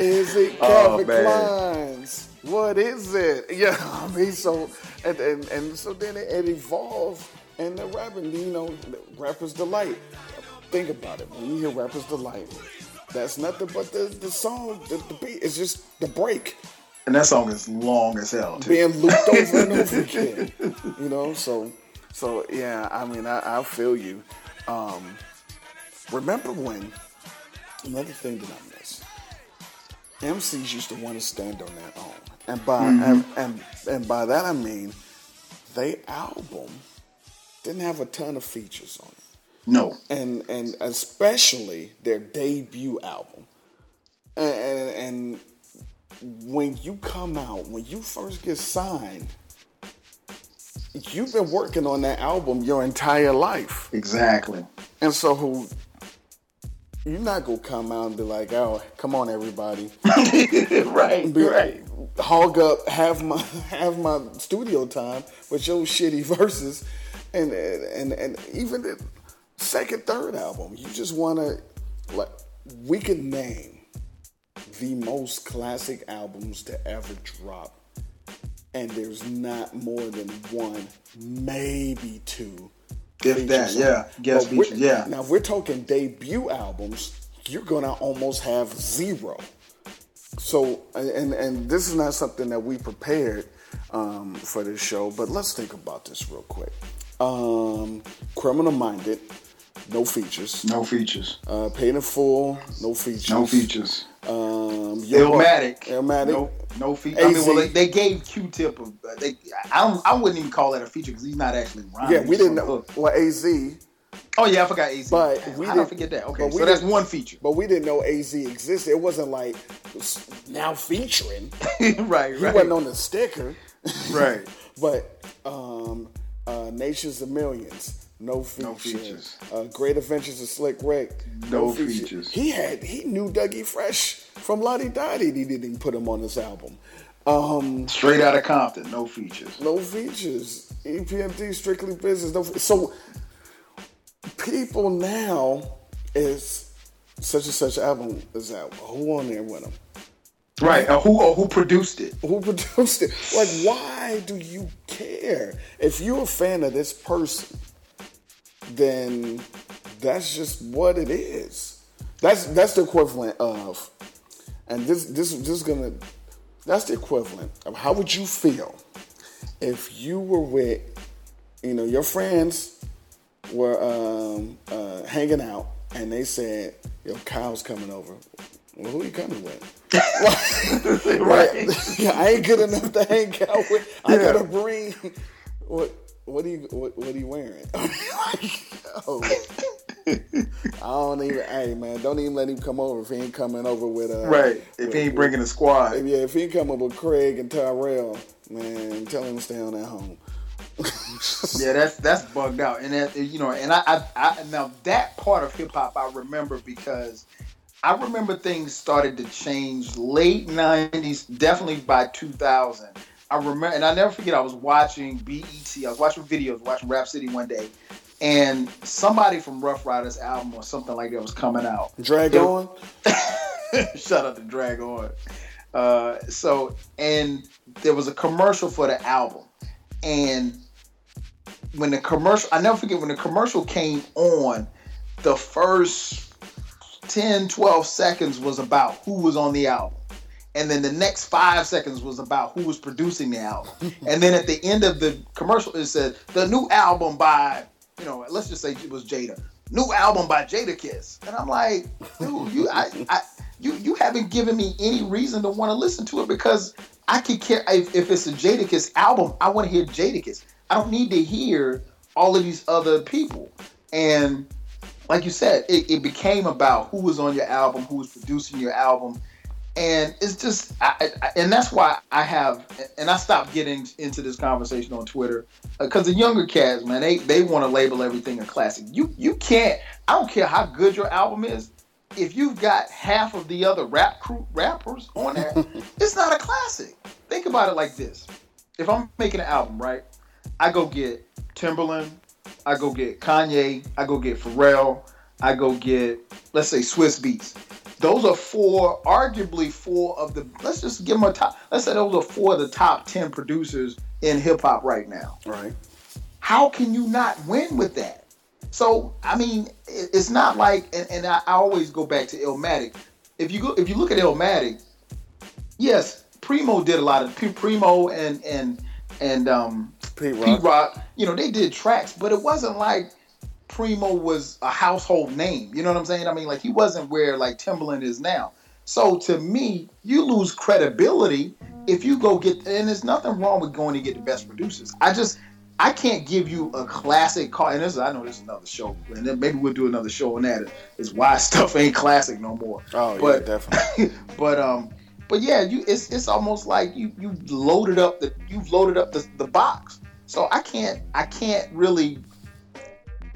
Speaker 1: Is it
Speaker 8: Oh,
Speaker 2: Calvin
Speaker 8: man.
Speaker 2: Klein's? What is it? *laughs* Yeah, I mean, so and and, and so then it, it evolved, and the rapping, you know, rappers delight. Think about it. When you hear rappers delight, that's nothing but the the song, the, the beat. It's just the break
Speaker 8: And that song is long as hell too.
Speaker 2: being looped over and over *laughs* again. You know, so so yeah. I mean, I, I feel you. Um, remember when another thing that I miss? MCs used to want to stand on their own, and by mm-hmm. and, and and by that I mean they album didn't have a ton of features on it
Speaker 8: No.
Speaker 2: and and especially their debut album. And, and, and when you come out, when you first get signed, you've been working on that album your entire life,
Speaker 8: Exactly.
Speaker 2: and so who. You're not gonna come out and be like, "Oh, come on, everybody!" *laughs*
Speaker 8: right.
Speaker 2: Be,
Speaker 8: Right.
Speaker 2: Hog up, have my *laughs* have my studio time with your shitty *laughs* verses, and and and even the second, third album, you just want to like we could name the most classic albums to ever drop, and there's not more than one, maybe two.
Speaker 8: If that, yeah. Guest features, yeah.
Speaker 2: Now, if we're talking debut albums, you're gonna almost have zero. So, and and this is not something that we prepared um, for this show, but let's think about this real quick. Um, Criminal Minded, no features.
Speaker 8: No features.
Speaker 2: Uh, Paid in Full, no features.
Speaker 8: No features.
Speaker 2: Um,
Speaker 8: Illmatic.
Speaker 2: Illmatic.
Speaker 8: No, no feature. I mean, well, they, they gave Q-Tip. A, they, I. I wouldn't even call that a feature because he's not actually rhyming.
Speaker 2: Yeah, we didn't know. Well, AZ,
Speaker 8: Oh yeah, I forgot AZ.
Speaker 2: But
Speaker 8: Damn,
Speaker 2: we didn't-
Speaker 8: forget that? Okay, so that's one feature.
Speaker 2: but we didn't know AZ existed. It wasn't like now featuring. *laughs*
Speaker 8: right,
Speaker 2: He wasn't on the sticker.
Speaker 8: right. *laughs*
Speaker 2: But um, uh, Nations of Millions, no features.
Speaker 8: No features.
Speaker 2: Uh, Great Adventures of Slick Rick,
Speaker 8: No features.
Speaker 2: He had he knew Dougie Fresh from La Di Da Di. He didn't even put him on this album. Um,
Speaker 8: Straight out of Compton, no features.
Speaker 2: no features. EPMD strictly business. No, so people now is such and such album is out. Who on there with him?
Speaker 8: Right. Uh, who uh, who produced it?
Speaker 2: who produced it. Like, why do you care? If you're a fan of this person, then that's just what it is. That's that's the equivalent of, and this this this is gonna, that's the equivalent of how would you feel if you were with, you know, your friends were um, uh, hanging out and they said, "Yo, Kyle's coming over." Well, who you coming with? *laughs* *laughs* right. Yeah, I ain't good enough to hang out with. I gotta bring. What? What are you? What, what are you wearing? *laughs* like, I don't even. Hey, man, don't even let him come over if he ain't coming over with. Uh,
Speaker 8: Right. If
Speaker 2: with-
Speaker 8: he ain't bringing a squad.
Speaker 2: if, yeah, if he ain't coming with Craig and Tyrell, man, tell him to stay on at home. *laughs*
Speaker 8: Yeah, that's that's bugged out, and that you know, and I, I, I now that part of hip hop I remember because I remember things started to change late '90s, definitely by 2000. I remember, and I never forget. I was watching BET. I was watching videos, watching Rap City one day, and somebody from Ruff Ryders album or something like that was coming out.
Speaker 2: Drag
Speaker 8: It-
Speaker 2: on. *laughs*
Speaker 8: Shout out to Drag On. Uh, so, and there was a commercial for the album, and when the commercial, I never forget when the commercial came on, the first 10, 12 seconds was about who was on the album. And then the next five seconds was about who was producing the album. and then at the end of the commercial, it said the new album by, you know, let's just say it was Jada. New album by Jadakiss. And I'm like, dude, you I, I you you haven't given me any reason to want to listen to it because I could care if, if it's a Jadakiss album, I want to hear Jadakiss. I don't need to hear all of these other people. And like you said, it, it became about who was on your album, who was producing your album, and it's just, I, I, and that's why I have, and I stopped getting into this conversation on Twitter uh, because the younger cats, man, they they want to label everything a classic. You you can't. I don't care how good your album is. If you've got half of the other rap crew rappers on there, *laughs* it's not a classic. Think about it like this: if I'm making an album, right, I go get Timbaland, I go get Kanye, I go get Pharrell, I go get let's say Swizz Beatz. Those are four, arguably four of the. Let's just give them a top. Let's say those are four of the top ten producers in hip hop right now.
Speaker 2: Right.
Speaker 8: How can you not win with that? So I mean, it's not like, and, and I, I always go back to Illmatic. If you go, if you look at Illmatic, yes, Primo did a lot of Primo and and and um,
Speaker 2: Pete Rock.
Speaker 8: Pete Rock. You know, they did tracks, but it wasn't like Primo was a household name. You know what I'm saying? I mean, like he wasn't where like Timbaland is now. So to me, you lose credibility if you go get. And there's nothing wrong with going to get the best producers. I just I can't give you a classic car. And this I know this is another show, and then maybe we'll do another show on that. Is why *laughs* stuff ain't classic no more.
Speaker 2: Oh yeah,
Speaker 8: But-
Speaker 2: definitely. *laughs*
Speaker 8: but um, but yeah, you it's it's almost like you you loaded up the you've loaded up the, the box. So I can't I can't really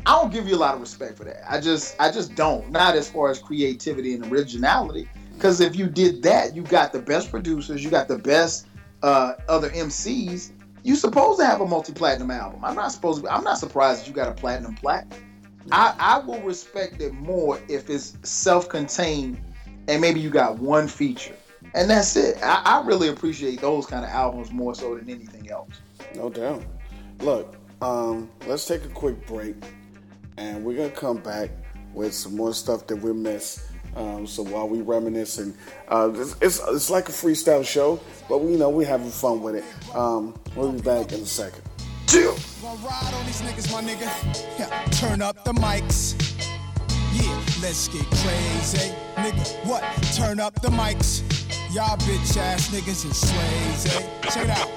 Speaker 8: I don't give you a lot of respect for that. I just I just don't. Not as far as creativity and originality. Because if you did that, you got the best producers, you got the best uh, other MCs. You supposed to have a multi-platinum album. I'm not supposed to. I'm not surprised that you got a platinum plaque. I, I will respect it more if it's self-contained and maybe you got one feature and that's it. I, I really appreciate those kind of albums more so than anything else.
Speaker 2: No doubt. Look, um, let's take a quick break, and we're gonna come back with some more stuff that we missed. Um, so while we reminiscing, uh, it's, it's it's like a freestyle show, but we you know we're having fun with it. Um, we'll be back in a second.
Speaker 8: Chill.
Speaker 4: Yeah, turn up the mics. Yeah, let's get crazy. Nigga, what? Turn up the mics. Y'all bitch ass niggas is slaves, eh? Check it out.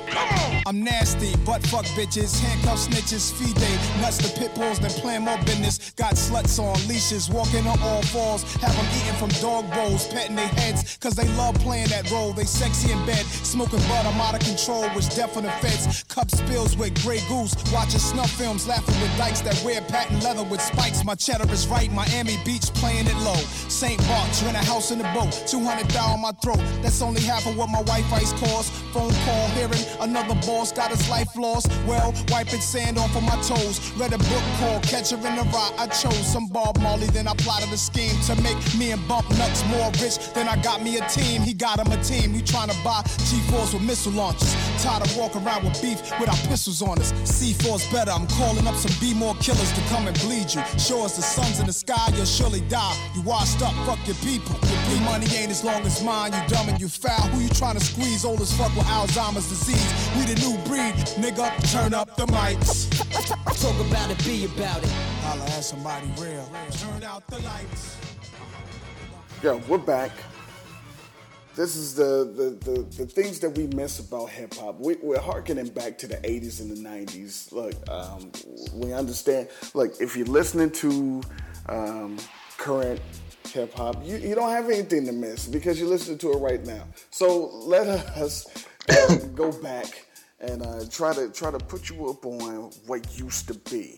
Speaker 4: I'm nasty, butt fuck bitches, handcuff snitches, feed they nuts to pit bulls, then plan more business. Got sluts on leashes, walking on all fours, have them eating from dog bowls, petting their heads, cause they love playing that role. They sexy in bed, smoking bud, I'm out of control, which deaf on the feds. Cup spills with Grey Goose, watching snuff films, laughing with dykes that wear patent leather with spikes. My cheddar is right, Miami Beach playing it low. St. Bart's, rent a house in the boat, 200 down on my throat. That's only half of what my wife ice costs. Phone call, hearing another boss got his life lost. Well, wiping sand off of my toes. Read a book called Catcher in the Rye. I chose some Bob Marley, then I plotted a scheme to make me and Bump Nuts more rich. Then I got me a team, he got him a team. He trying to buy G4s with missile launchers. Tired of walking around with beef with our pistols on us. C4's better, I'm calling up some B more killers to come and bleed you. Show us the sun's in the sky, you'll surely die. You washed up, fuck your people. Your blue money ain't as long as mine, you dumb and you foul. Who you trying to squeeze? Old as fuck with Alzheimer's disease. We the new breed, nigga. Turn up the mics.
Speaker 5: Talk about it, be about it.
Speaker 4: Holla at somebody real. Turn out the lights.
Speaker 2: Yo, we're back. This is the the, the, the things that we miss about hip hop. We, we're harkening back to the 80s and the 90s. Look, um, we understand. Look, if you're listening to um, current hip hop, you, you don't have anything to miss because you're listening to it right now. So let us uh, *laughs* go back and uh, try to try to put you up on what used to be.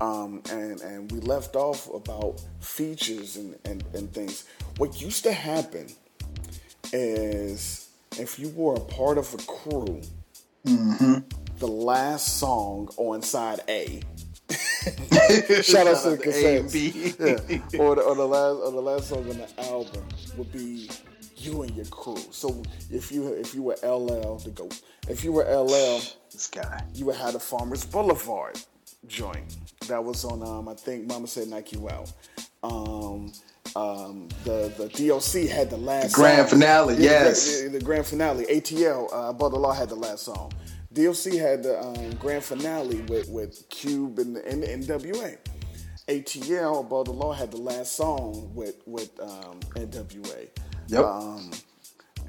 Speaker 2: Um, and, and we left off about features and, and, and things. What used to happen is if you were a part of a crew the last song on side A. *laughs* Shout out to the.
Speaker 8: B.
Speaker 2: Yeah. Or the, or the last or the last song on the album would be you and your crew. So if you if you were LL to go, if you were LL,
Speaker 8: This guy.
Speaker 2: you would have the Farmers Boulevard joint. That was on um I think Mama said Nike Wow. Um um the the DOC had the last
Speaker 8: grand
Speaker 2: song.
Speaker 8: finale,
Speaker 2: Yeah,
Speaker 8: yes.
Speaker 2: The, the grand finale. ATL, uh the Law had the last song. DOC had the um, grand finale with, with Cube and, and NWA. ATL, Above the Law had the last song with with um, NWA.
Speaker 8: Yep.
Speaker 2: Um,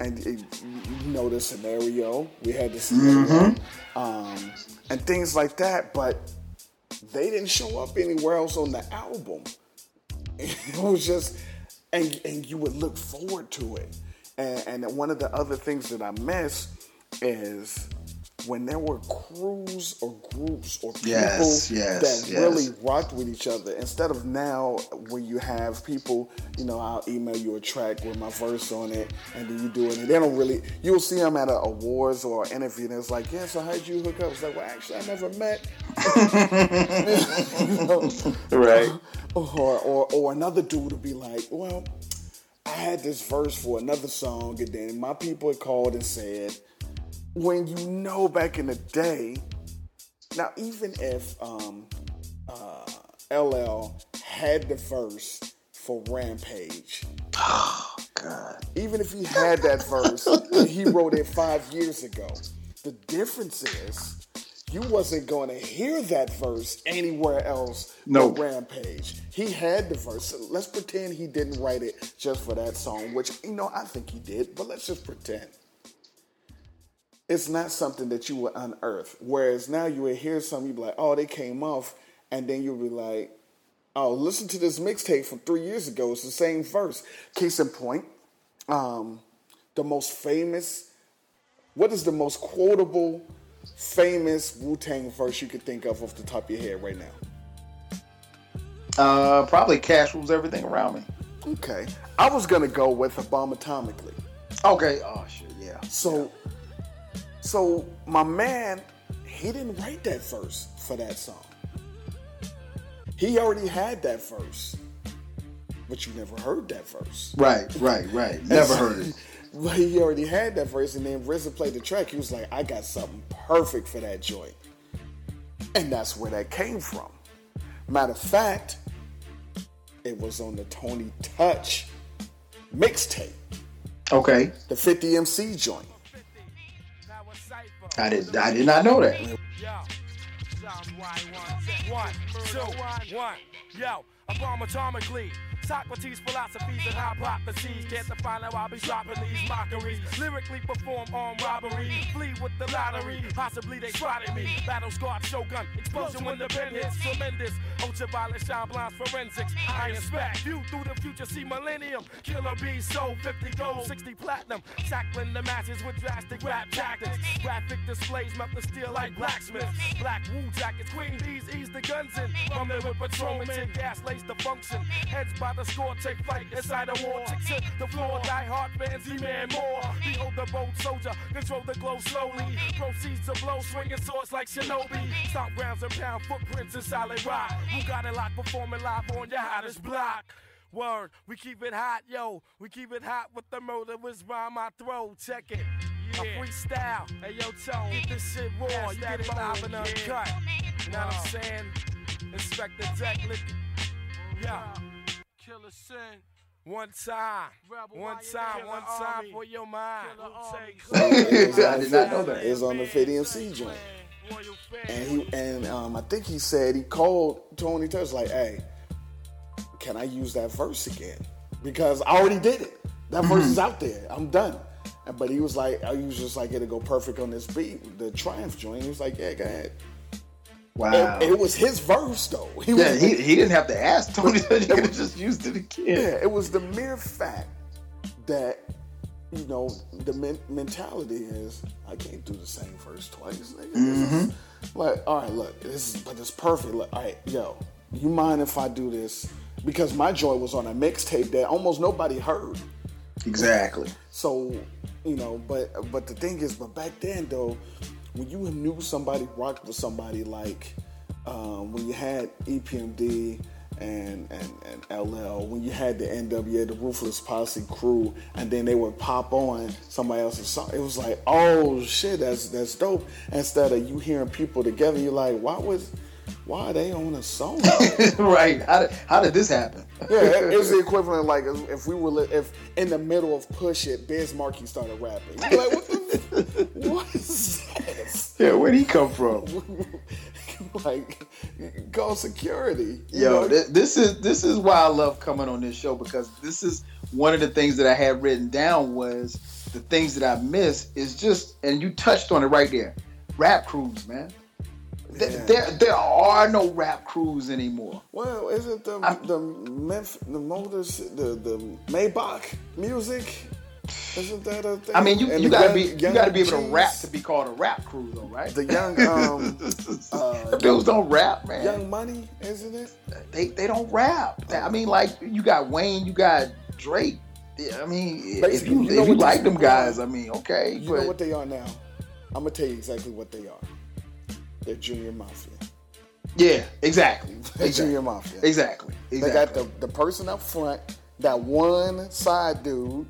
Speaker 2: and it, you know the scenario. We had the scenario, um, and things like that. But they didn't show up anywhere else on the album. *laughs* It was just, and and you would look forward to it. And, and one of the other things that I miss is when there were crews or groups or people
Speaker 8: Yes, yes,
Speaker 2: that
Speaker 8: yes.
Speaker 2: really rocked with each other instead of now where you have people you know i'll email you a track with my verse on it and then you do it and they don't really you'll see them at a awards or an interview and it's like yeah so how'd you hook up it's like well actually i never met *laughs* You know?
Speaker 8: Right.
Speaker 2: or, or or another dude would be like well i had this verse for another song and then my people had called and said when you know back in the day now even if um uh ll had the verse for rampage
Speaker 8: God.
Speaker 2: even if he had that verse and he wrote it five years ago the difference is you wasn't going to hear that verse anywhere else
Speaker 8: No.
Speaker 2: rampage he had the verse So let's pretend he didn't write it just for that song which you know i think he did but let's just pretend it's not something that you would unearth. Whereas now you would hear something, you'd be like, oh, they came off, and then you'll be like, oh, listen to this mixtape from three years ago. It's the same verse. Case in point, um, the most famous, what is the most quotable, famous Wu Tang verse you could think of off the top of your head right now?
Speaker 8: Uh, probably cash rules everything around me.
Speaker 2: Okay. I was going to go with A Bomb Atomically.
Speaker 8: Okay. Oh shit. Yeah.
Speaker 2: So, so my man, he didn't write that verse for that song. He already had that verse, but you never heard that verse.
Speaker 8: Right. Right. Right. *laughs* Never heard it.
Speaker 2: But he already had that verse, and then RZA played the track. He was like, "I got something perfect for that joint," and that's where that came from. Matter of fact, it was on the Tony Touch mixtape,
Speaker 8: Okay.
Speaker 2: the 50 MC joint.
Speaker 8: I did. I did not know that.
Speaker 6: One, two, one. Yo, I bomb atomically. Socrates' philosophies and hypotheses. Can't define how I'll be dropping these mockeries. Lyrically perform armed robbery. Flee with the lottery. Possibly they spotted me. Battle scarred shogun. Explosion when the pen hits. Tremendous. Ultraviolet shine blinds forensics. I inspect. View through the future. See millennium. Killer bees sold 50 gold, 60 platinum. Tackling the masses with drastic rap tactics. Graphic displays melt the steel like blacksmiths. Black wool jackets. Queen bees ease the guns in. Bumming with patrolmen. Gas lays the function. Heads by the score. Take flight inside a war. Tick the floor. Die hard fans. Demand more. Behold the bold soldier. Control the glow slowly. Proceeds to blow. Swinging swords like shinobi. Stomp grounds and pound footprints in solid rock. Who got it locked? Performing live on your hottest block. Word, we keep it hot, yo. We keep it hot with the murderers rhyme I throw. Check it. A freestyle. Hey, yo, Tone. This shit raw. You get it live and uncut. You know what I'm saying? Inspect the deck, lick Yeah. Killer. One time. One time. One time for your mind. *laughs*
Speaker 8: I did not know that.
Speaker 2: It's on the 50 MC joint. And he and um, I think he said he called Tony Touch like, "Hey, can I use that verse again? Because I already did it. That verse is out there. I'm done." But he was like, "I was just like it'll go perfect on this beat, the Triumph joint." He was like, "Yeah, go ahead."
Speaker 8: Wow.
Speaker 2: It, it was his verse though. He
Speaker 8: yeah,
Speaker 2: was,
Speaker 8: he, he didn't have to ask Tony. *laughs* he could have just used it again.
Speaker 2: Yeah, it was the mere fact that you know the men- mentality is I can't do the same verse twice. This is- mm-hmm. Like, all right, look, this is but it's perfect. Look, all right, yo, you mind if I do this? Because my joy was on a mixtape that almost nobody heard.
Speaker 8: Exactly.
Speaker 2: So, you know, but but the thing is, but back then though, when you knew somebody rocked with somebody like um, when you had EPMD and, and and LL, when you had the NWA, the Ruthless Posse crew, and then they would pop on somebody else's song. It was like, oh shit, that's that's dope. Instead of you hearing people together, you're like, why was why are they on a song? *laughs*
Speaker 8: right. How did, how did this happen?
Speaker 2: yeah, it, it was the *laughs* equivalent of like if we were if in the middle of Push It, Biz Markie started rapping. Like, what, the, *laughs* what is this?
Speaker 8: Yeah, where'd he come from?
Speaker 2: like, call security.
Speaker 8: Yo, this is this is why I love coming on this show because this is one of the things that I had written down was the things that I miss is just and you touched on it right there, rap crews, man. Th-
Speaker 2: Yeah.
Speaker 8: There there are no rap crews anymore.
Speaker 2: Well, isn't the
Speaker 8: I'm-
Speaker 2: the Memphis, the Motors, the the Maybach music? Isn't that a thing?
Speaker 8: I mean, you,
Speaker 2: And
Speaker 8: you gotta
Speaker 2: young-
Speaker 8: be you
Speaker 2: young
Speaker 8: gotta be able to rap to be called a rap crew, though, right?
Speaker 2: the young um *laughs* uh,
Speaker 8: Dudes don't rap, man.
Speaker 2: Young Money, isn't it?
Speaker 8: they they don't rap. I mean, like you got Wayne, you got Drake. Yeah, I mean, if you,
Speaker 2: you know
Speaker 8: if you like them guys. I mean, okay,
Speaker 2: You
Speaker 8: but
Speaker 2: know what they are now? I'm gonna tell you exactly what they are. They're Junior Mafia.
Speaker 8: yeah, exactly, *laughs*
Speaker 2: They're
Speaker 8: exactly,
Speaker 2: Junior Mafia.
Speaker 8: exactly, exactly.
Speaker 2: They got the, the person up front, that one side dude,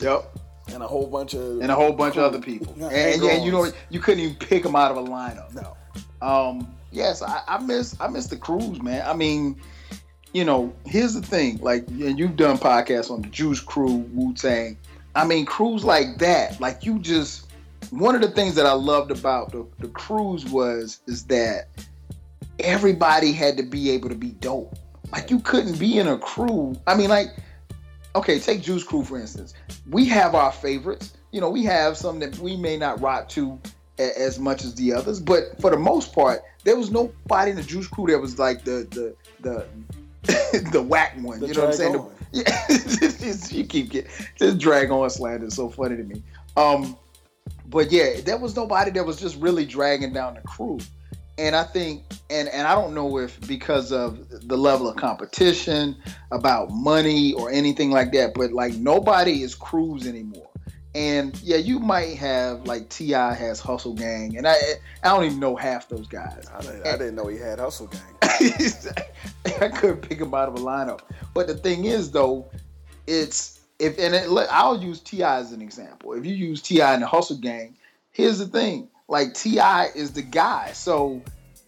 Speaker 8: yep,
Speaker 2: and a whole bunch of
Speaker 8: and a whole bunch of other people, and, yeah, you know you couldn't even pick them out of a lineup.
Speaker 2: No.
Speaker 8: Um, yes, I, I miss I miss the crews, man. I mean, you know, here's the thing, like, and you've done podcasts on the Juice Crew, Wu Tang. I mean, crews like that, like you just one of the things that I loved about the, the crews was is that everybody had to be able to be dope. Like you couldn't be in a crew. I mean, like, okay, take Juice Crew for instance. We have our favorites. You know, we have some that we may not rock to a- as much as the others, but for the most part, there was nobody in the Juice Crew that was like the the the *laughs* the whack one.
Speaker 2: The
Speaker 8: you know what I'm saying? The- yeah, *laughs* you keep getting this drag on slander is so funny to me. Um, but yeah, there was nobody that was just really dragging down the crew. And I think, and and I don't know if because of the level of competition, about money or anything like that, but like nobody is crews anymore. And yeah, you might have like T.I. has Hustle Gang, and I I don't even know half those guys.
Speaker 2: I didn't, I didn't know he had Hustle Gang. *laughs*
Speaker 8: I couldn't pick him out of a lineup. But the thing is, though, it's if and it, I'll use T.I. as an example. If you use T.I. in the Hustle Gang, here's the thing: like T.I. is the guy. So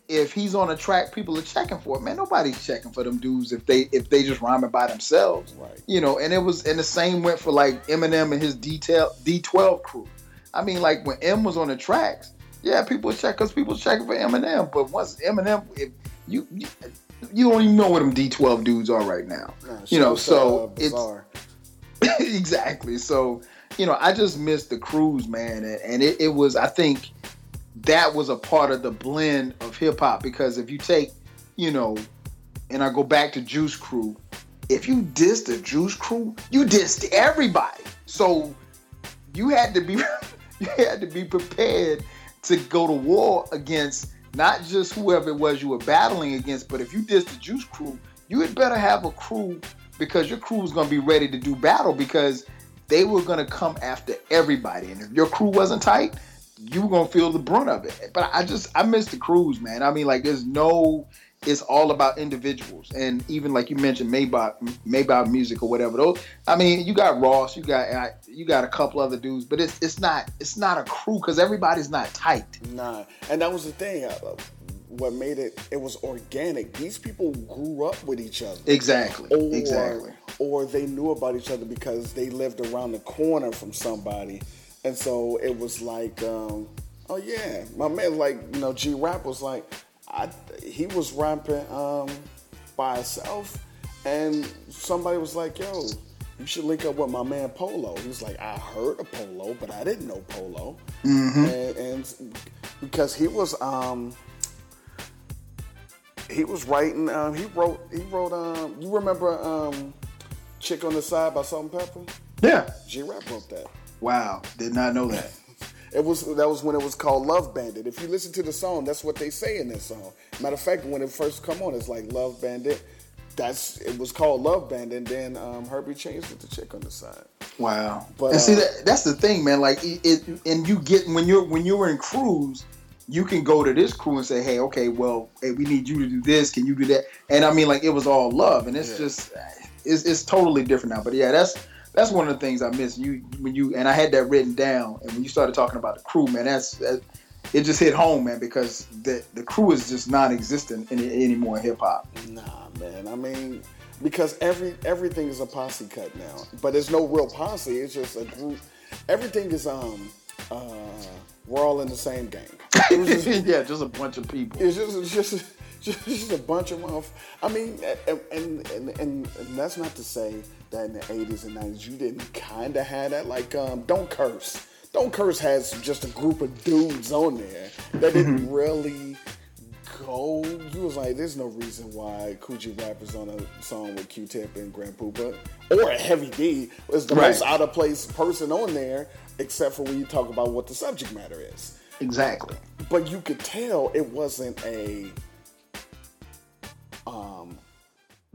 Speaker 8: if he's on a track, people are checking for it. Man, nobody's checking for them dudes if they if they just rhyming by themselves.
Speaker 2: Right.
Speaker 8: You know, and it was and the same went for like Eminem and his detail D12 crew. I mean, like when Em was on the tracks, yeah, people check because people checking for Eminem. But once Eminem, if you, you you don't even know what them D12 dudes are right now.
Speaker 2: Nah,
Speaker 8: you know,
Speaker 2: shout
Speaker 8: so
Speaker 2: uh,
Speaker 8: it's. *laughs* exactly. So, you know, I just missed the crews, man. And, it, it was, I think that was a part of the blend of hip hop because if you take, you know, and I go back to Juice Crew, if you dissed the Juice Crew, you dissed everybody. So you had to be *laughs* you had to be prepared to go to war against not just whoever it was you were battling against, but if you dissed the Juice Crew, you had better have a crew because your crew was going to be ready to do battle because they were going to come after everybody. And if your crew wasn't tight, you were going to feel the brunt of it. But I just, I miss the crews, man. I mean, like, there's no, it's all about individuals. And even like you mentioned, Maybach, Maybach music or whatever. Those, I mean, you got Ross, you got, you got a couple other dudes, but it's, it's not, it's not a crew because everybody's not tight.
Speaker 2: Nah, and that was the thing. What made it? It was organic. These people grew up with each other.
Speaker 8: Exactly.
Speaker 2: Or,
Speaker 8: exactly.
Speaker 2: Or they knew about each other because they lived around the corner from somebody, and so it was like, um, oh yeah, my man, like you know, G Rap was like, I, he was rapping um, by himself, and somebody was like, yo. You should link up with my man Polo. He was like, I heard of Polo, but I didn't know Polo. And, and because he was um, he was writing. Um, he wrote. He wrote. Um, you remember um, "Chick on the Side" by Salt and Pepper?
Speaker 8: Yeah.
Speaker 2: G Rap wrote that.
Speaker 8: Wow. Did not know that. *laughs*
Speaker 2: It was that was when it was called Love Bandit. If you listen to the song, that's what they say in this song. Matter of fact, when it first come on, it's like Love Bandit, that's it was called Love Bandit. and then um, Hurby changed it to Chick on the side.
Speaker 8: Wow.
Speaker 2: But,
Speaker 8: and see
Speaker 2: uh,
Speaker 8: that that's the thing, man. Like it, it and you get when you're when you're in crews, you can go to this crew and say, Hey, okay, well, hey, we need you to do this, can you do that? And I mean like it was all love and it's
Speaker 2: Yeah.
Speaker 8: just it's, it's totally different now. But yeah, that's that's one of the things I miss. You when you and I had that written down and when you started talking about the crew, man, that's that, it just hit home, man, because the the crew is just non existent any, anymore in hip hop.
Speaker 2: Nah, man. I mean, because every everything is a posse cut now, but there's no real posse. It's just a group. Everything is um uh we're all in the same gang. *laughs* Just-
Speaker 8: yeah, just a bunch of people.
Speaker 2: It's just, it's just, *laughs* just, just a bunch of motherf- I mean, and, and, and, and, that's not to say that in the 80s and 90s you didn't kind of have that. Like, um, Don't Curse. Don't Curse has just a group of dudes on there that didn't really go. You was like, there's no reason why Kool G Rap is on a song with Q-Tip and Grand Puba or a Heavy D is the
Speaker 8: Right.
Speaker 2: most out of place person on there, except for when you talk about what the subject matter is
Speaker 8: Exactly.
Speaker 2: but you could tell it wasn't a um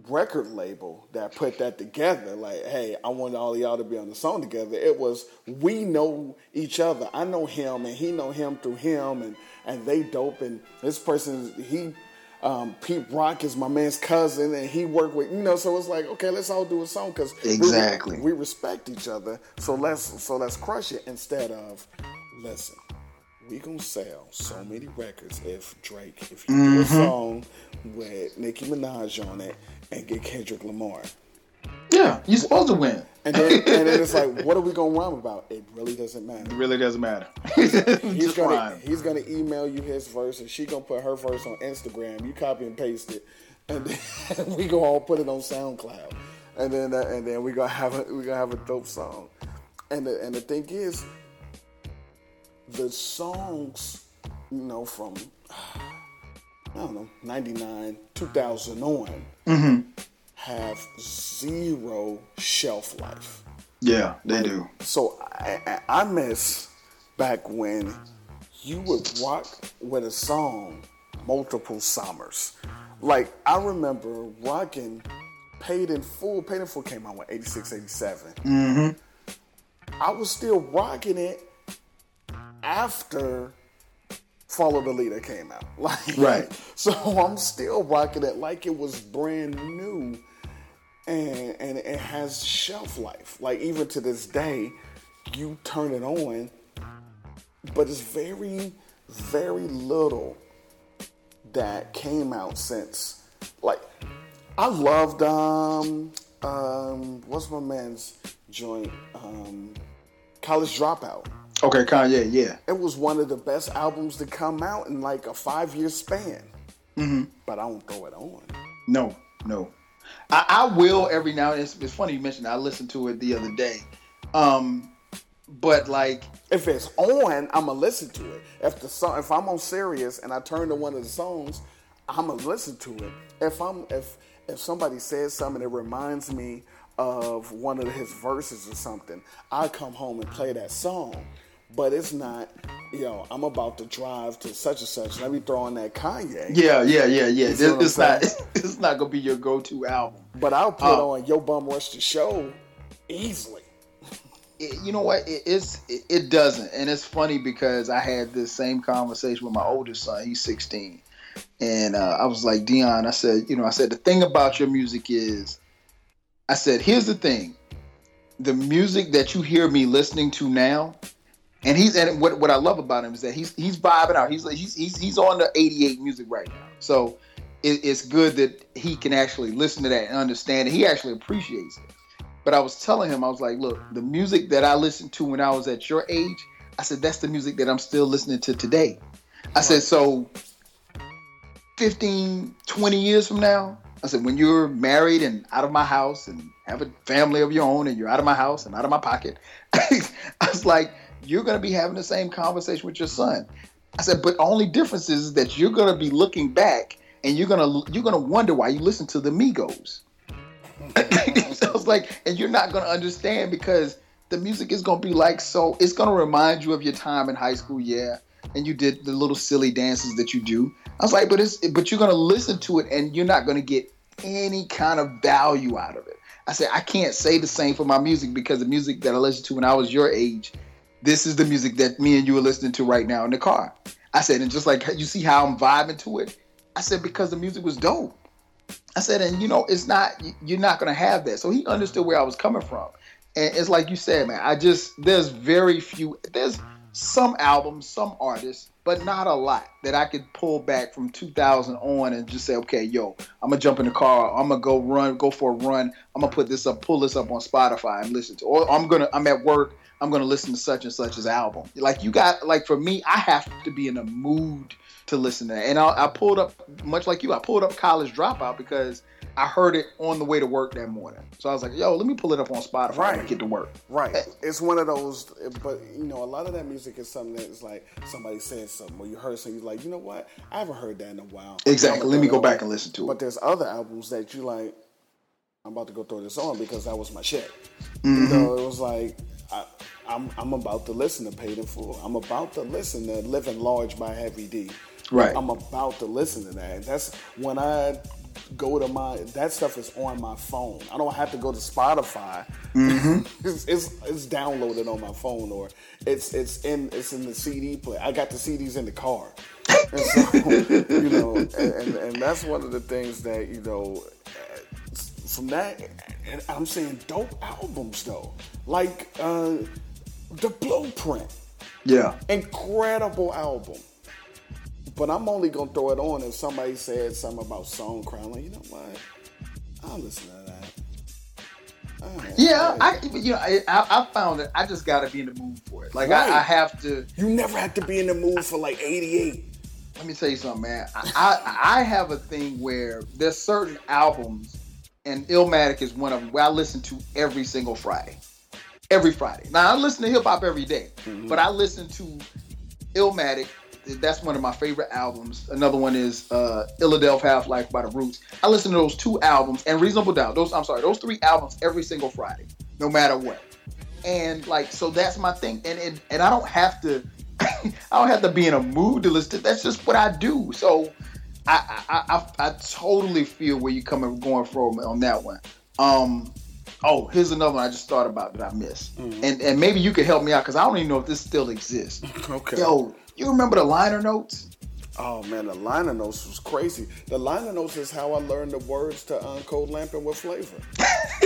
Speaker 2: record label that put that together like hey i want all y'all to be on the song together it was we know each other i know him and he know him through him and and they dope and this person he um, Pete Rock is my man's cousin, and he worked with you know. So it's like, okay, let's all do a song because
Speaker 8: Exactly.
Speaker 2: we, respect each other. So let's so let's crush it instead of listen we gonna sell so many records if Drake, if you do a song with Nicki Minaj on it and get Kendrick Lamar.
Speaker 8: Yeah, you're supposed to win.
Speaker 2: And then, and then it's like, *laughs* what are we gonna rhyme about? It really doesn't matter.
Speaker 8: It really doesn't matter. *laughs*
Speaker 2: He's gonna
Speaker 8: rhyme.
Speaker 2: he's gonna email you his verse and she gonna put her verse on Instagram. You copy and paste it, and then *laughs* we go all put it on SoundCloud, and then uh, and then we gonna have a we gonna have a dope song. And the, and the thing is, the songs, you know, from I don't know, 99, 2000 on, have zero shelf life.
Speaker 8: Yeah, they do.
Speaker 2: So I, I I miss back when you would rock with a song multiple summers. Like I remember rocking Paid in Full. Paid in Full came out when 86, 87. Mm-hmm. I was still rocking it after Follow the Leader came out. *laughs* Like
Speaker 8: Right.
Speaker 2: So I'm still rocking it like it was brand new and and it has shelf life. Like even to this day, you turn it on, but it's very, very little that came out since. Like I loved um um what's my man's joint um College Dropout.
Speaker 8: Okay, Kanye, yeah.
Speaker 2: It was one of the best albums to come out in like a five year span. Mm-hmm. But I don't throw it on.
Speaker 8: No, no. I, I will every now and then. It's, it's funny you mentioned. I listened to it the other day. Um, but like,
Speaker 2: If it's on, I'ma listen to it. If the song, if I'm on Sirius and I turn to one of the songs, I'ma listen to it. If I'm if if somebody says something that reminds me of one of his verses or something, I come home and play that song. But it's not, you know, I'm about to drive to such and such. Let me throw on that Kanye.
Speaker 8: yeah, yeah, yeah, yeah.
Speaker 2: See
Speaker 8: It's not. *laughs* It's not gonna be your go-to album.
Speaker 2: But I'll put
Speaker 8: Oh.
Speaker 2: on Yo Bum Rush the Show easily.
Speaker 8: It- you know what? It, it's it, it doesn't, and it's funny because I had this same conversation with my oldest son. He's 16, and uh, I was like, Dion, I said, you know, I said the thing about your music is, I said, here's the thing, the music that you hear me listening to now, and he's and what what I love about him is that he's he's vibing out. He's he's he's, he's on the 88 music right now, so it, it's good that he can actually listen to that and understand it. He actually appreciates it. But I was telling him, I was like, look, the music that I listened to when I was at your age, I said, that's the music that I'm still listening to today. I said, so 15, 20 years from now, I said, when you're married and out of my house and have a family of your own and you're out of my house and out of my pocket, *laughs* I was like, you're going to be having the same conversation with your mm-hmm. son. I said, but only difference is that you're going to be looking back and you're going to you're going to wonder why you listen to the Migos. Mm-hmm. *laughs* so I was like, and you're not gonna understand because the music is gonna be like so. It's gonna remind you of your time in high school, yeah. And you did the little silly dances that you do. I was like, but it's but you're gonna listen to it and you're not gonna get any kind of value out of it. I said, I can't say the same for my music because the music that I listened to when I was your age, this is the music that me and you are listening to right now in the car. I said, and just like you see how I'm vibing to it, I said, because the music was dope. I said, and you know, it's not, you're not to have that. So he understood where I was coming from. And it's like you said, man, I just, there's very few, there's some albums, some artists, but not a lot that I could pull back from 2000 on and just say, okay, yo, I'm gonna jump in the car, I'm gonna go run, go for a run, I'm gonna put this up, pull this up on Spotify and listen to, or I'm gonna, I'm at work, I'm gonna listen to such and such's album. Like you got, like for me, I have to be in a mood to listen to that. And I, I pulled up, much like you, I pulled up College Dropout because I heard it on the way to work that morning. So I was like, yo, let me pull it up on Spotify
Speaker 2: Right.
Speaker 8: and get to work.
Speaker 2: Right. It's one of those, but you know, a lot of that music is something that's like somebody said something or you heard something, you're like, you know what? I haven't heard that in a while.
Speaker 8: Exactly. Let me go back and listen to it.
Speaker 2: But there's other albums that you like, I'm about to go throw this on because that was my shit.
Speaker 8: Mm-hmm.
Speaker 2: You know, it was like, I, I'm, I'm about to listen to Paid in Full. I'm about to listen to Living Large by Heavy D.
Speaker 8: Right.
Speaker 2: I'm about to listen to that. That's when I go to my that stuff is on my phone. I don't have to go to Spotify. *laughs* it's, it's it's downloaded on my phone or it's it's in it's in the CD player. I got the CDs in the car. And so, *laughs* you know, and, and, and that's one of the things that you know. uh, From that, and I'm saying dope albums though, like uh, the Blueprint
Speaker 8: Yeah.
Speaker 2: incredible album. But I'm only gonna throw it on if somebody said something about Song Cry. Like, you know what? I'll listen to that.
Speaker 8: Yeah, I you know I, I found that I just got to be in the mood for it. Like
Speaker 2: Right.
Speaker 8: I, I have to.
Speaker 2: You never have to be in the mood for like 88.
Speaker 8: Let me tell you something, man. I I, I have a thing where there's certain albums, and Illmatic is one of them where I listen to every single Friday. Every Friday. Now I listen to hip hop every day, but I listen to Illmatic. That's one of my favorite albums. Another one is uh, Illadelph Half Life by the Roots. I listen to those two albums and Reasonable Doubt. Those I'm sorry, those three albums every single Friday, no matter what. And like, so that's my thing. And and, and I don't have to, *laughs* I don't have to be in a mood to listen. to That's just what I do. So I I, I, I totally feel where you're coming going from on that one. Um, oh, here's another one I just thought about that I missed, and and maybe you could help me out because I don't even know if this still exists. *laughs*
Speaker 2: Okay.
Speaker 8: Yo, you remember the liner notes?
Speaker 2: Oh man, the liner notes was crazy. The liner notes is how I learned the words to uh, Cold Lamping with Flavor.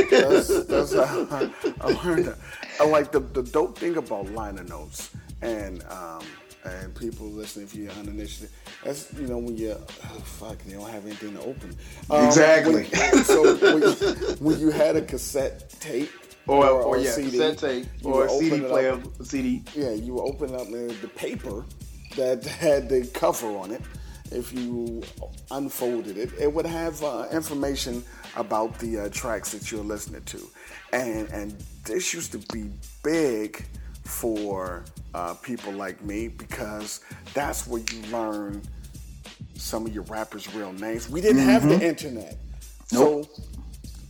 Speaker 2: that's, *laughs* that's how I, I learned it. I like the, the dope thing about liner notes and um, and people listening if you're uninitiated. That's you know when you oh, fuck they don't have anything to open. Um,
Speaker 8: Exactly.
Speaker 2: when- so when you, when you had a cassette tape
Speaker 8: Or,
Speaker 2: or,
Speaker 8: or,
Speaker 2: a
Speaker 8: yeah,
Speaker 2: CD,
Speaker 8: cassette tape or a CD
Speaker 2: up-
Speaker 8: player, CD.
Speaker 2: yeah, you would open up the, the paper that had the cover on it. If you unfolded it, it would have uh, information about the uh, tracks that you're listening to, and and this used to be big for uh, people like me because that's where you learn some of your rappers' real names. We didn't have the internet,
Speaker 8: Nope.
Speaker 2: so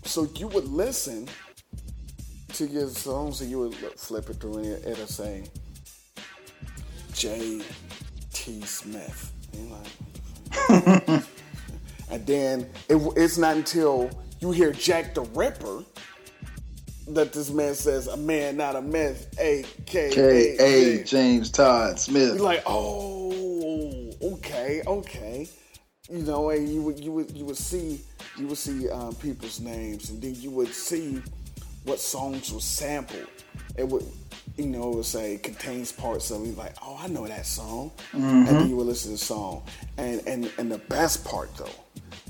Speaker 2: so you would listen to your songs and you would flip it through and it- it'll say J. T. Smith. And like, *laughs* and then it, it's not until you hear Jack the Ripper that this man says, "A man, not a myth." A K
Speaker 8: K
Speaker 2: A
Speaker 8: A James Todd Smith.
Speaker 2: you're like, oh, okay, okay. You know, and you would you would you would see you would see um, people's names, and then you would see what songs were sampled. It would, you know, it would say contains parts of. You like, oh, I know that song, and then you would listen to the song. And and and the best part though,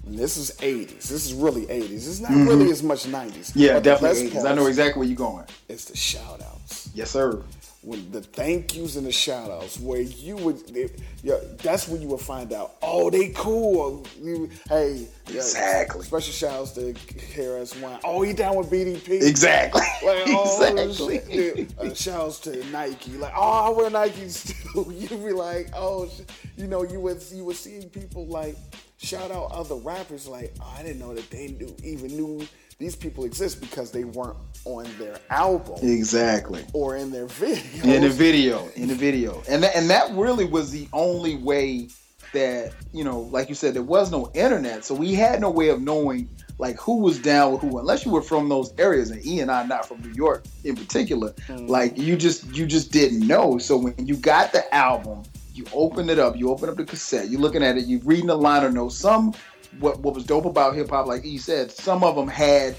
Speaker 2: this is '80s. This is really '80s. It's not really as much '90s.
Speaker 8: yeah, definitely.
Speaker 2: best
Speaker 8: 80s. I know exactly where you're going.
Speaker 2: It's the shout outs
Speaker 8: Yes, sir.
Speaker 2: when the thank yous and the shout outs where you would they, yeah, that's when you would find out oh they cool you, hey yeah,
Speaker 8: Exactly.
Speaker 2: special shout outs to KRS-One oh he down with BDP
Speaker 8: Exactly.
Speaker 2: like, oh, *laughs*
Speaker 8: exactly.
Speaker 2: Uh, shout outs to Nike like oh I wear Nikes *laughs* too *laughs* you'd be like oh you know you would you would see people like shout out other rappers like oh, I didn't know that they knew even knew these people exist because they weren't on their album
Speaker 8: Exactly.
Speaker 2: or in their video.
Speaker 8: In the video, in the video, and that, and that really was the only way that you know, like you said, there was no internet, so we had no way of knowing like who was down with who, unless you were from those areas. And E and I, not from New York in particular, mm. like you just you just didn't know. So when you got the album, you open it up, you open up the cassette, you're looking at it, you're reading the liner notes. Some what what was dope about hip hop, like E said, some of them had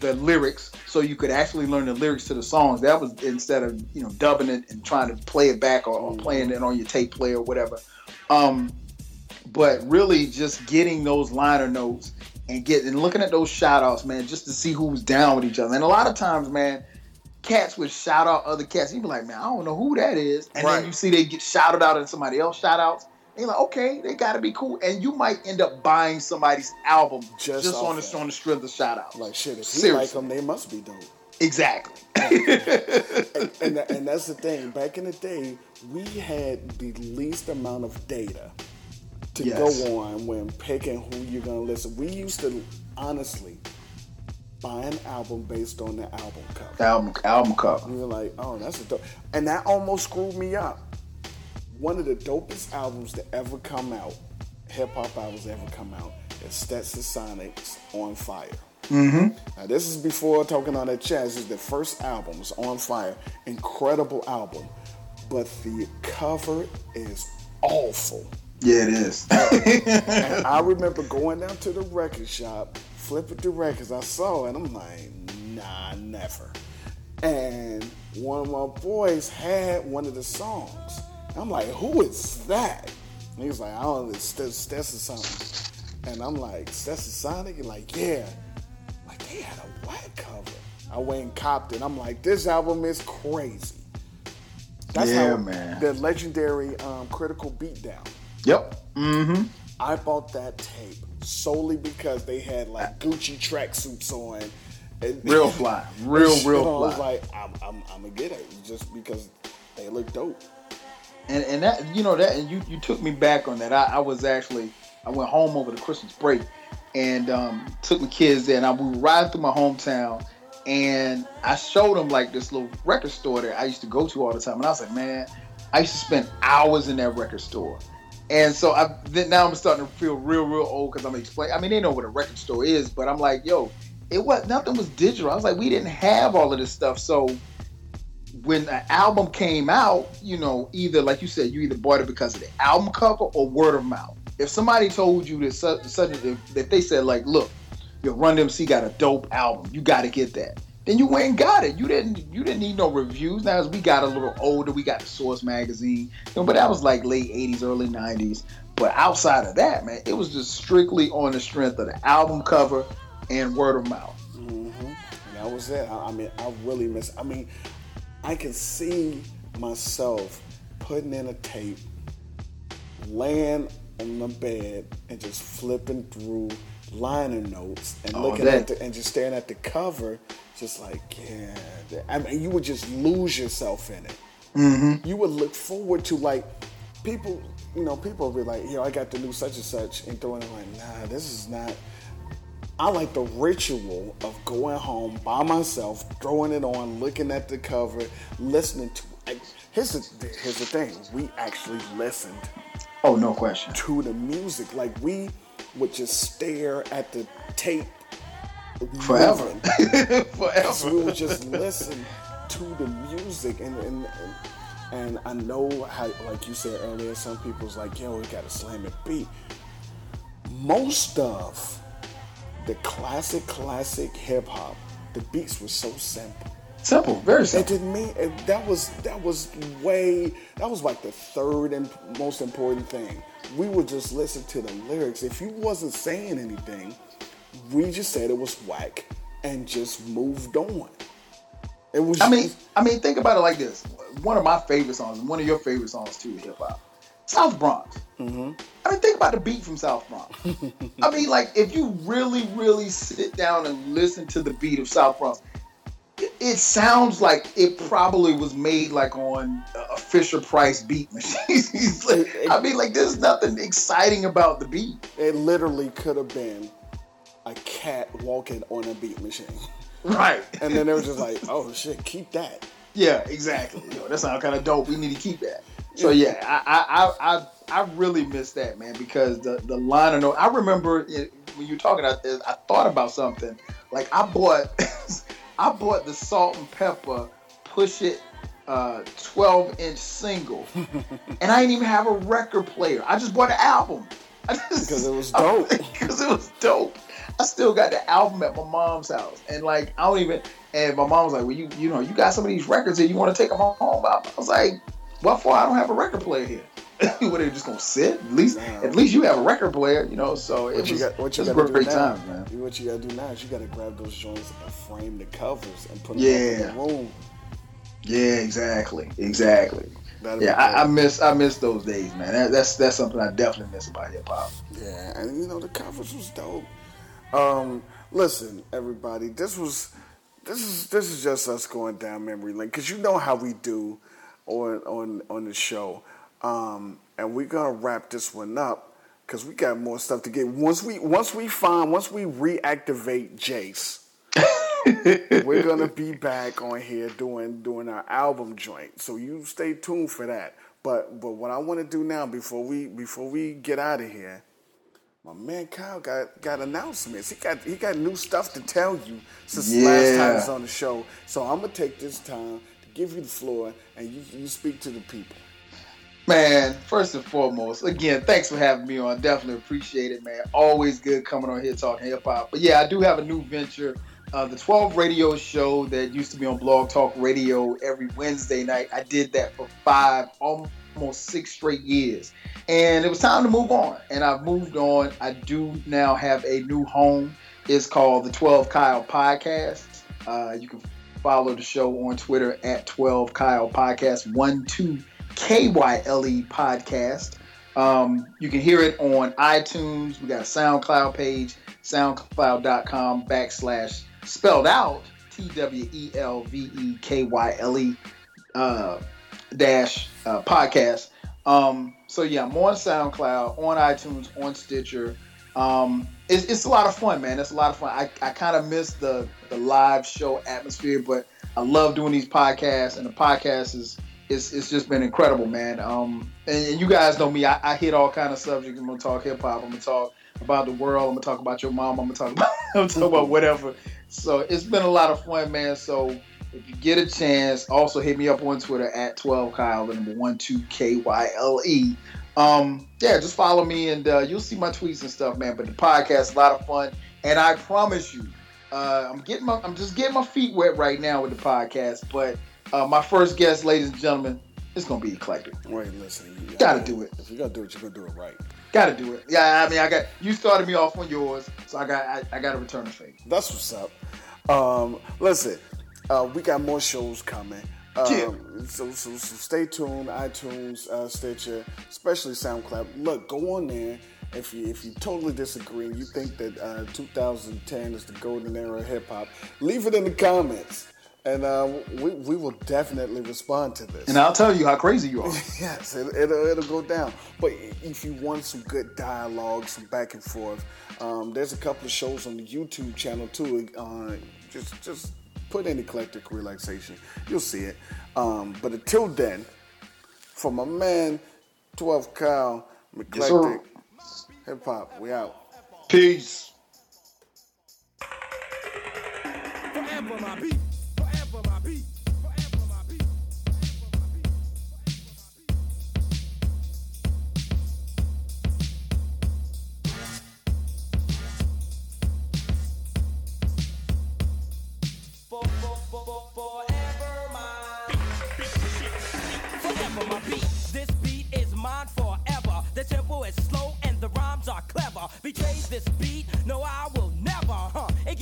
Speaker 8: the lyrics so you could actually learn the lyrics to the songs. That was instead of you know dubbing it and trying to play it back or, or playing it on your tape player or whatever. Um but really just getting those liner notes and getting looking at those shout outs man just to see who was down with each other. And a lot of times man cats would shout out other cats you be like man i don't know who that is and
Speaker 9: Right.
Speaker 8: then you see they get shouted out in somebody else shout outs and you're like okay they gotta be cool and you might end up buying somebody's album
Speaker 2: Just
Speaker 8: just, on the on the strength of shout outs
Speaker 2: Like shit, if
Speaker 8: Seriously.
Speaker 2: like them, they must be dope.
Speaker 8: Exactly. *laughs*
Speaker 2: and, and, *laughs* and that's the thing. Back in the day, we had the least amount of data to
Speaker 8: Yes.
Speaker 2: go on when picking who you're gonna listen. We used to honestly buy an album based on the album cover.
Speaker 8: album album cover.
Speaker 2: We were like, oh, that's a dope, and that almost screwed me up. One of the dopest albums to ever come out, hip hop albums ever come out, is Stetsasonic's On Fire.
Speaker 8: Mm-hmm.
Speaker 2: Now, this is before Talkin' All That Jazz. This is the first album. It's on fire. Incredible album. But the cover is awful.
Speaker 8: Yeah, it is. *laughs*
Speaker 2: and I remember going down to the record shop, flipping through records. I saw it, and I'm like, nah, never. And one of my boys had one of the songs. I'm like, who is that? And he was like, I don't know, it's something. And I'm like, Stetsasonic? And like, yeah. Like, they had a white cover. I went and copped it. I'm like, this album is crazy. That's
Speaker 8: Yeah,
Speaker 2: how
Speaker 8: man.
Speaker 2: the legendary um, Critical Beatdown.
Speaker 8: Yep. Mm-hmm.
Speaker 2: I bought that tape solely because they had like Gucci tracksuits on. And-
Speaker 8: Real *laughs* fly. Real, real
Speaker 2: I was like, I'm, I'm, I'm gonna get it just because they look dope.
Speaker 8: And and that you know that and you you took me back on that. I, I was actually I went home over the Christmas break and um, took my kids there and I we riding through my hometown and I showed them like this little record store that I used to go to all the time and I was like, man, I used to spend hours in that record store. And so I then now I'm starting to feel real, real old because I'm explaining. I mean, they know what a record store is, but I'm like, yo, it was nothing was digital. I was like, we didn't have all of this stuff. So when an album came out, you know, either like you said, you either bought it because of the album cover or word of mouth. If somebody told you that such, such if, if they said like, look, your Run DMC got a dope album, you got to get that. Then you went and got it. You didn't. You didn't need no reviews. Now as we got a little older, we got the Source magazine. You know, but that was like late '80s, early '90s. But outside of that, man, it was just strictly on the strength of the album cover and word of mouth.
Speaker 2: hmm that was it. I, I mean, I really miss. I mean, I can see myself putting in a tape, laying on the bed, and just flipping through liner notes and
Speaker 8: All
Speaker 2: looking
Speaker 8: day.
Speaker 2: at the and just staring at the cover, just like yeah. I mean, you would just lose yourself in it.
Speaker 8: Mm-hmm.
Speaker 2: You would look forward to like people. You know, people would be like, "Yo, I got the new such and such," and throwing it like, "Nah, this is not." I like the ritual of going home by myself, throwing it on, looking at the cover, listening to. Like, here's the here's the thing: we actually listened
Speaker 8: Oh, no question.
Speaker 2: to the music. Like we would just stare at the tape
Speaker 8: Forever. *laughs* Forever.
Speaker 2: we would just listen to the music and and, and and I know how like you said earlier, some people's like, yo, we gotta slam it beat. Most of the classic, classic hip hop, the beats were so simple.
Speaker 8: Simple, very
Speaker 2: It
Speaker 8: simple.
Speaker 2: didn't mean it, that was that was way that was like the third and most important thing. We would just listen to the lyrics. If you wasn't saying anything, we just said it was whack and just moved on. It was.
Speaker 8: I mean, I mean, think about it like this. One of my favorite songs, and one of your favorite songs too, hip hop, South Bronx.
Speaker 2: Mm-hmm.
Speaker 8: I mean, think about the beat from South Bronx. *laughs* I mean, like if you really, really sit down and listen to the beat of South Bronx, it, sounds like it probably was made like on a Fisher Price beat machine. *laughs* Like- I mean, like there's nothing exciting about the beat.
Speaker 2: it literally could have been a cat walking on a beat machine,
Speaker 8: Right.
Speaker 2: and then they were just like, "Oh shit, keep that."
Speaker 8: Yeah, exactly. That sounds kind of dope. We need to keep that. So yeah, I I I I, I really miss that man because the the line of no. I remember it, when you were talking about this. I thought about something. Like I bought *laughs* I bought the Salt-N-Pepa push it uh 12 inch single. *laughs* And i didn't even have a record player. I just bought an album.
Speaker 2: Because it was *laughs* dope. *laughs*
Speaker 8: because it was dope. I still got the album at my mom's house. And like i don't even and my mom was like well you you know you got some of these records here. You want to take them home? I was like what for? I don't have a record player here *laughs* what are they just gonna sit at least at least you have a record player you know so it
Speaker 2: What you
Speaker 8: was,
Speaker 2: got? What you got
Speaker 8: great
Speaker 2: do now?
Speaker 8: times man
Speaker 2: What you got to do now is you got to grab those joints and frame the covers and put them
Speaker 8: Yeah.
Speaker 2: in the room.
Speaker 8: yeah exactly exactly
Speaker 2: That'd
Speaker 8: yeah I, I miss i miss those days man that, that's that's something i definitely miss about hip-hop
Speaker 2: Yeah, and you know the covers was dope. Um, listen, everybody, this was this is this is just us going down memory lane because you know how we do on on on the show, um, and we're gonna wrap this one up because we got more stuff to get. Once we once we find once we reactivate Jace. *laughs* we're gonna be back on here doing doing our album joint. So you stay tuned for that. But but what I want to do now before we before we get out of here, my man Kyle got got announcements. He got he got new stuff to tell you since the last time
Speaker 8: Yeah.
Speaker 2: he's on the show. So I'm gonna take this time to give you the floor and you you speak to the people.
Speaker 8: Man, first and foremost, again, thanks for having me on. Definitely appreciate it, man. Always good coming on here talking hip hop. But yeah, I do have a new venture. Uh, the 12 radio show that used to be on Blog Talk Radio every Wednesday night. I did that for five, almost six straight years. And it was time to move on. And I've moved on. I do now have a new home. It's called the 12 Kyle Podcast. Uh, you can follow the show on Twitter at 12 Kyle Podcast, 1 2 KYLE Podcast. Um, you can hear it on iTunes. We got a SoundCloud page, soundcloud.com backslash spelled out T W E L V E K Y L E uh, dash uh, podcast. Um, so yeah, I'm on SoundCloud, on iTunes, on Stitcher. Um, it's, it's a lot of fun, man. It's a lot of fun. I, I kind of miss the the live show atmosphere, but I love doing these podcasts, and the podcast is it's, it's just been incredible, man. Um, and, and you guys know me. I, I hit all kind of subjects. I'm gonna talk hip hop. I'm gonna talk about the world. I'm gonna talk about your mom. I'm gonna talk *laughs* about I'm gonna talk about whatever. So it's been a lot of fun, man. So if you get a chance, also hit me up on Twitter at 12 Kyle, the number one two K Y L E. Um, yeah, just follow me and uh, you'll see my tweets and stuff, man. But the podcast, a lot of fun, and I promise you, uh, I'm getting my, I'm just getting my feet wet right now with the podcast. But uh, my first guest, ladies and gentlemen, it's gonna be eclectic.
Speaker 2: Wait, listen, you
Speaker 8: Gotta do it.
Speaker 2: If you gotta do it, you're gonna do it right.
Speaker 8: Gotta do it. Yeah, I mean, I got you started me off on yours, so I got I, I got to return the favor.
Speaker 2: That's what's up. Um, listen, uh, we got more shows coming. Um,
Speaker 8: Yeah.
Speaker 2: so, so, so stay tuned, iTunes, uh, Stitcher, especially SoundCloud. Look, go on there. If you if you totally disagree, and you think that uh, 2010 is the golden era of hip hop, leave it in the comments, and uh, we we will definitely respond to this.
Speaker 8: And I'll tell you how crazy you are. *laughs*
Speaker 2: Yes, it, it'll, it'll go down. But if you want some good dialogue, some back and forth, um, there's a couple of shows on the YouTube channel too. Uh, just just put in eclectic relaxation, you'll see it. Um, but until then, for my man, 12 Kyle,
Speaker 8: Yes,
Speaker 2: eclectic hip hop, we out.
Speaker 8: Peace.
Speaker 5: Forever my beat. Forever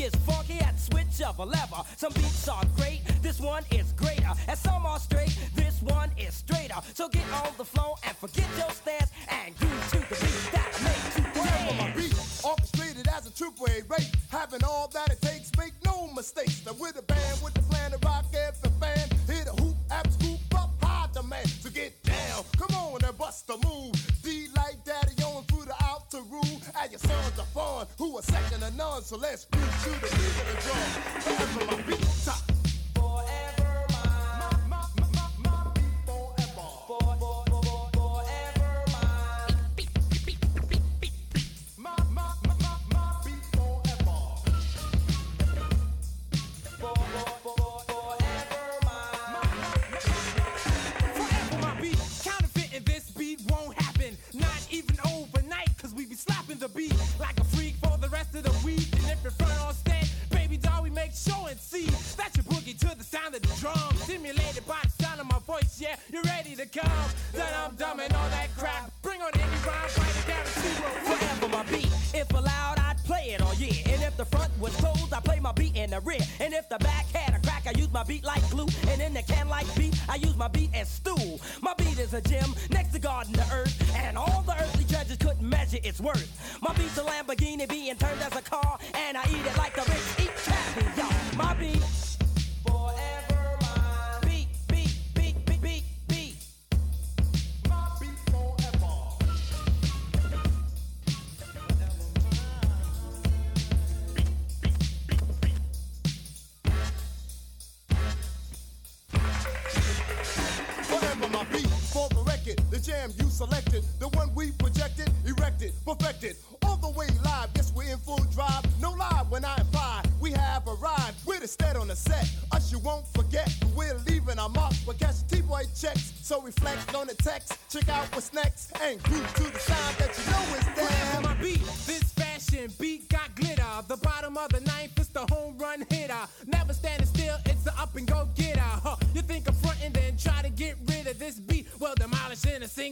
Speaker 5: Gets funky at switch of a lever. Some beats are great. This one is greater. And some are straight. This one is straighter. So get on the floor and forget your stance and groove to the beat that makes you
Speaker 10: Forever my
Speaker 5: dance.
Speaker 10: beat, orchestrated as a triple A rate, having all that it takes, make no mistakes. Now with a band with the plan to rock every fan, hit a hoop, abs hoop up, high demand. So get down, come on and bust a move. D like daddy on through the outer room, and your sons are are second to none. So let's beat of the drum. Forever my beat, top.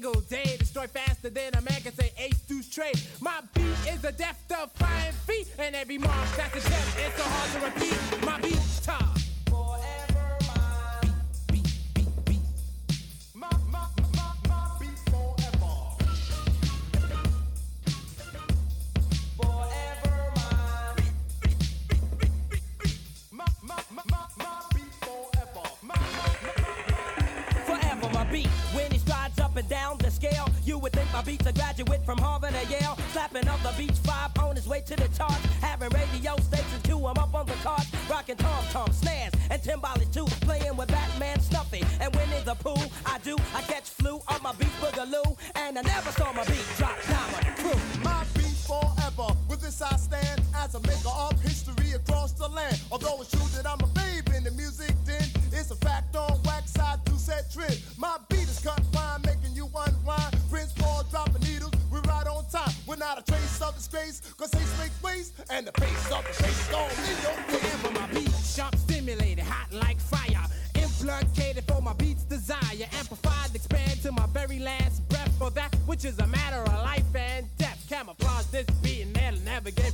Speaker 3: Single day. Destroy faster than a man can say ace deuce trade. My beat is a death defying feat. And every mark that's a gem, it's so hard to repeat. My beat top.
Speaker 5: Graduate from Harvard or Yale. Slapping up the beach five on his way to the charts. Having radio stations cue him up on the cards. Rocking tom tom snares and timbales too. Playing with Batman Snuffy. And when in the pool, I do. I catch flu on my beat boogaloo. And I never saw my beat drop down crew.
Speaker 10: My beat forever. With this I stand as a maker of history across the land. Although it's true of cause haste makes waste, and the pace of the face gone in your face.
Speaker 3: Forever my beat, sharp stimulated, hot like fire. Implicated for my beat's desire. Amplified, expand to my very last breath. For that which is a matter of life and death. Camouflage this beat and it'll never get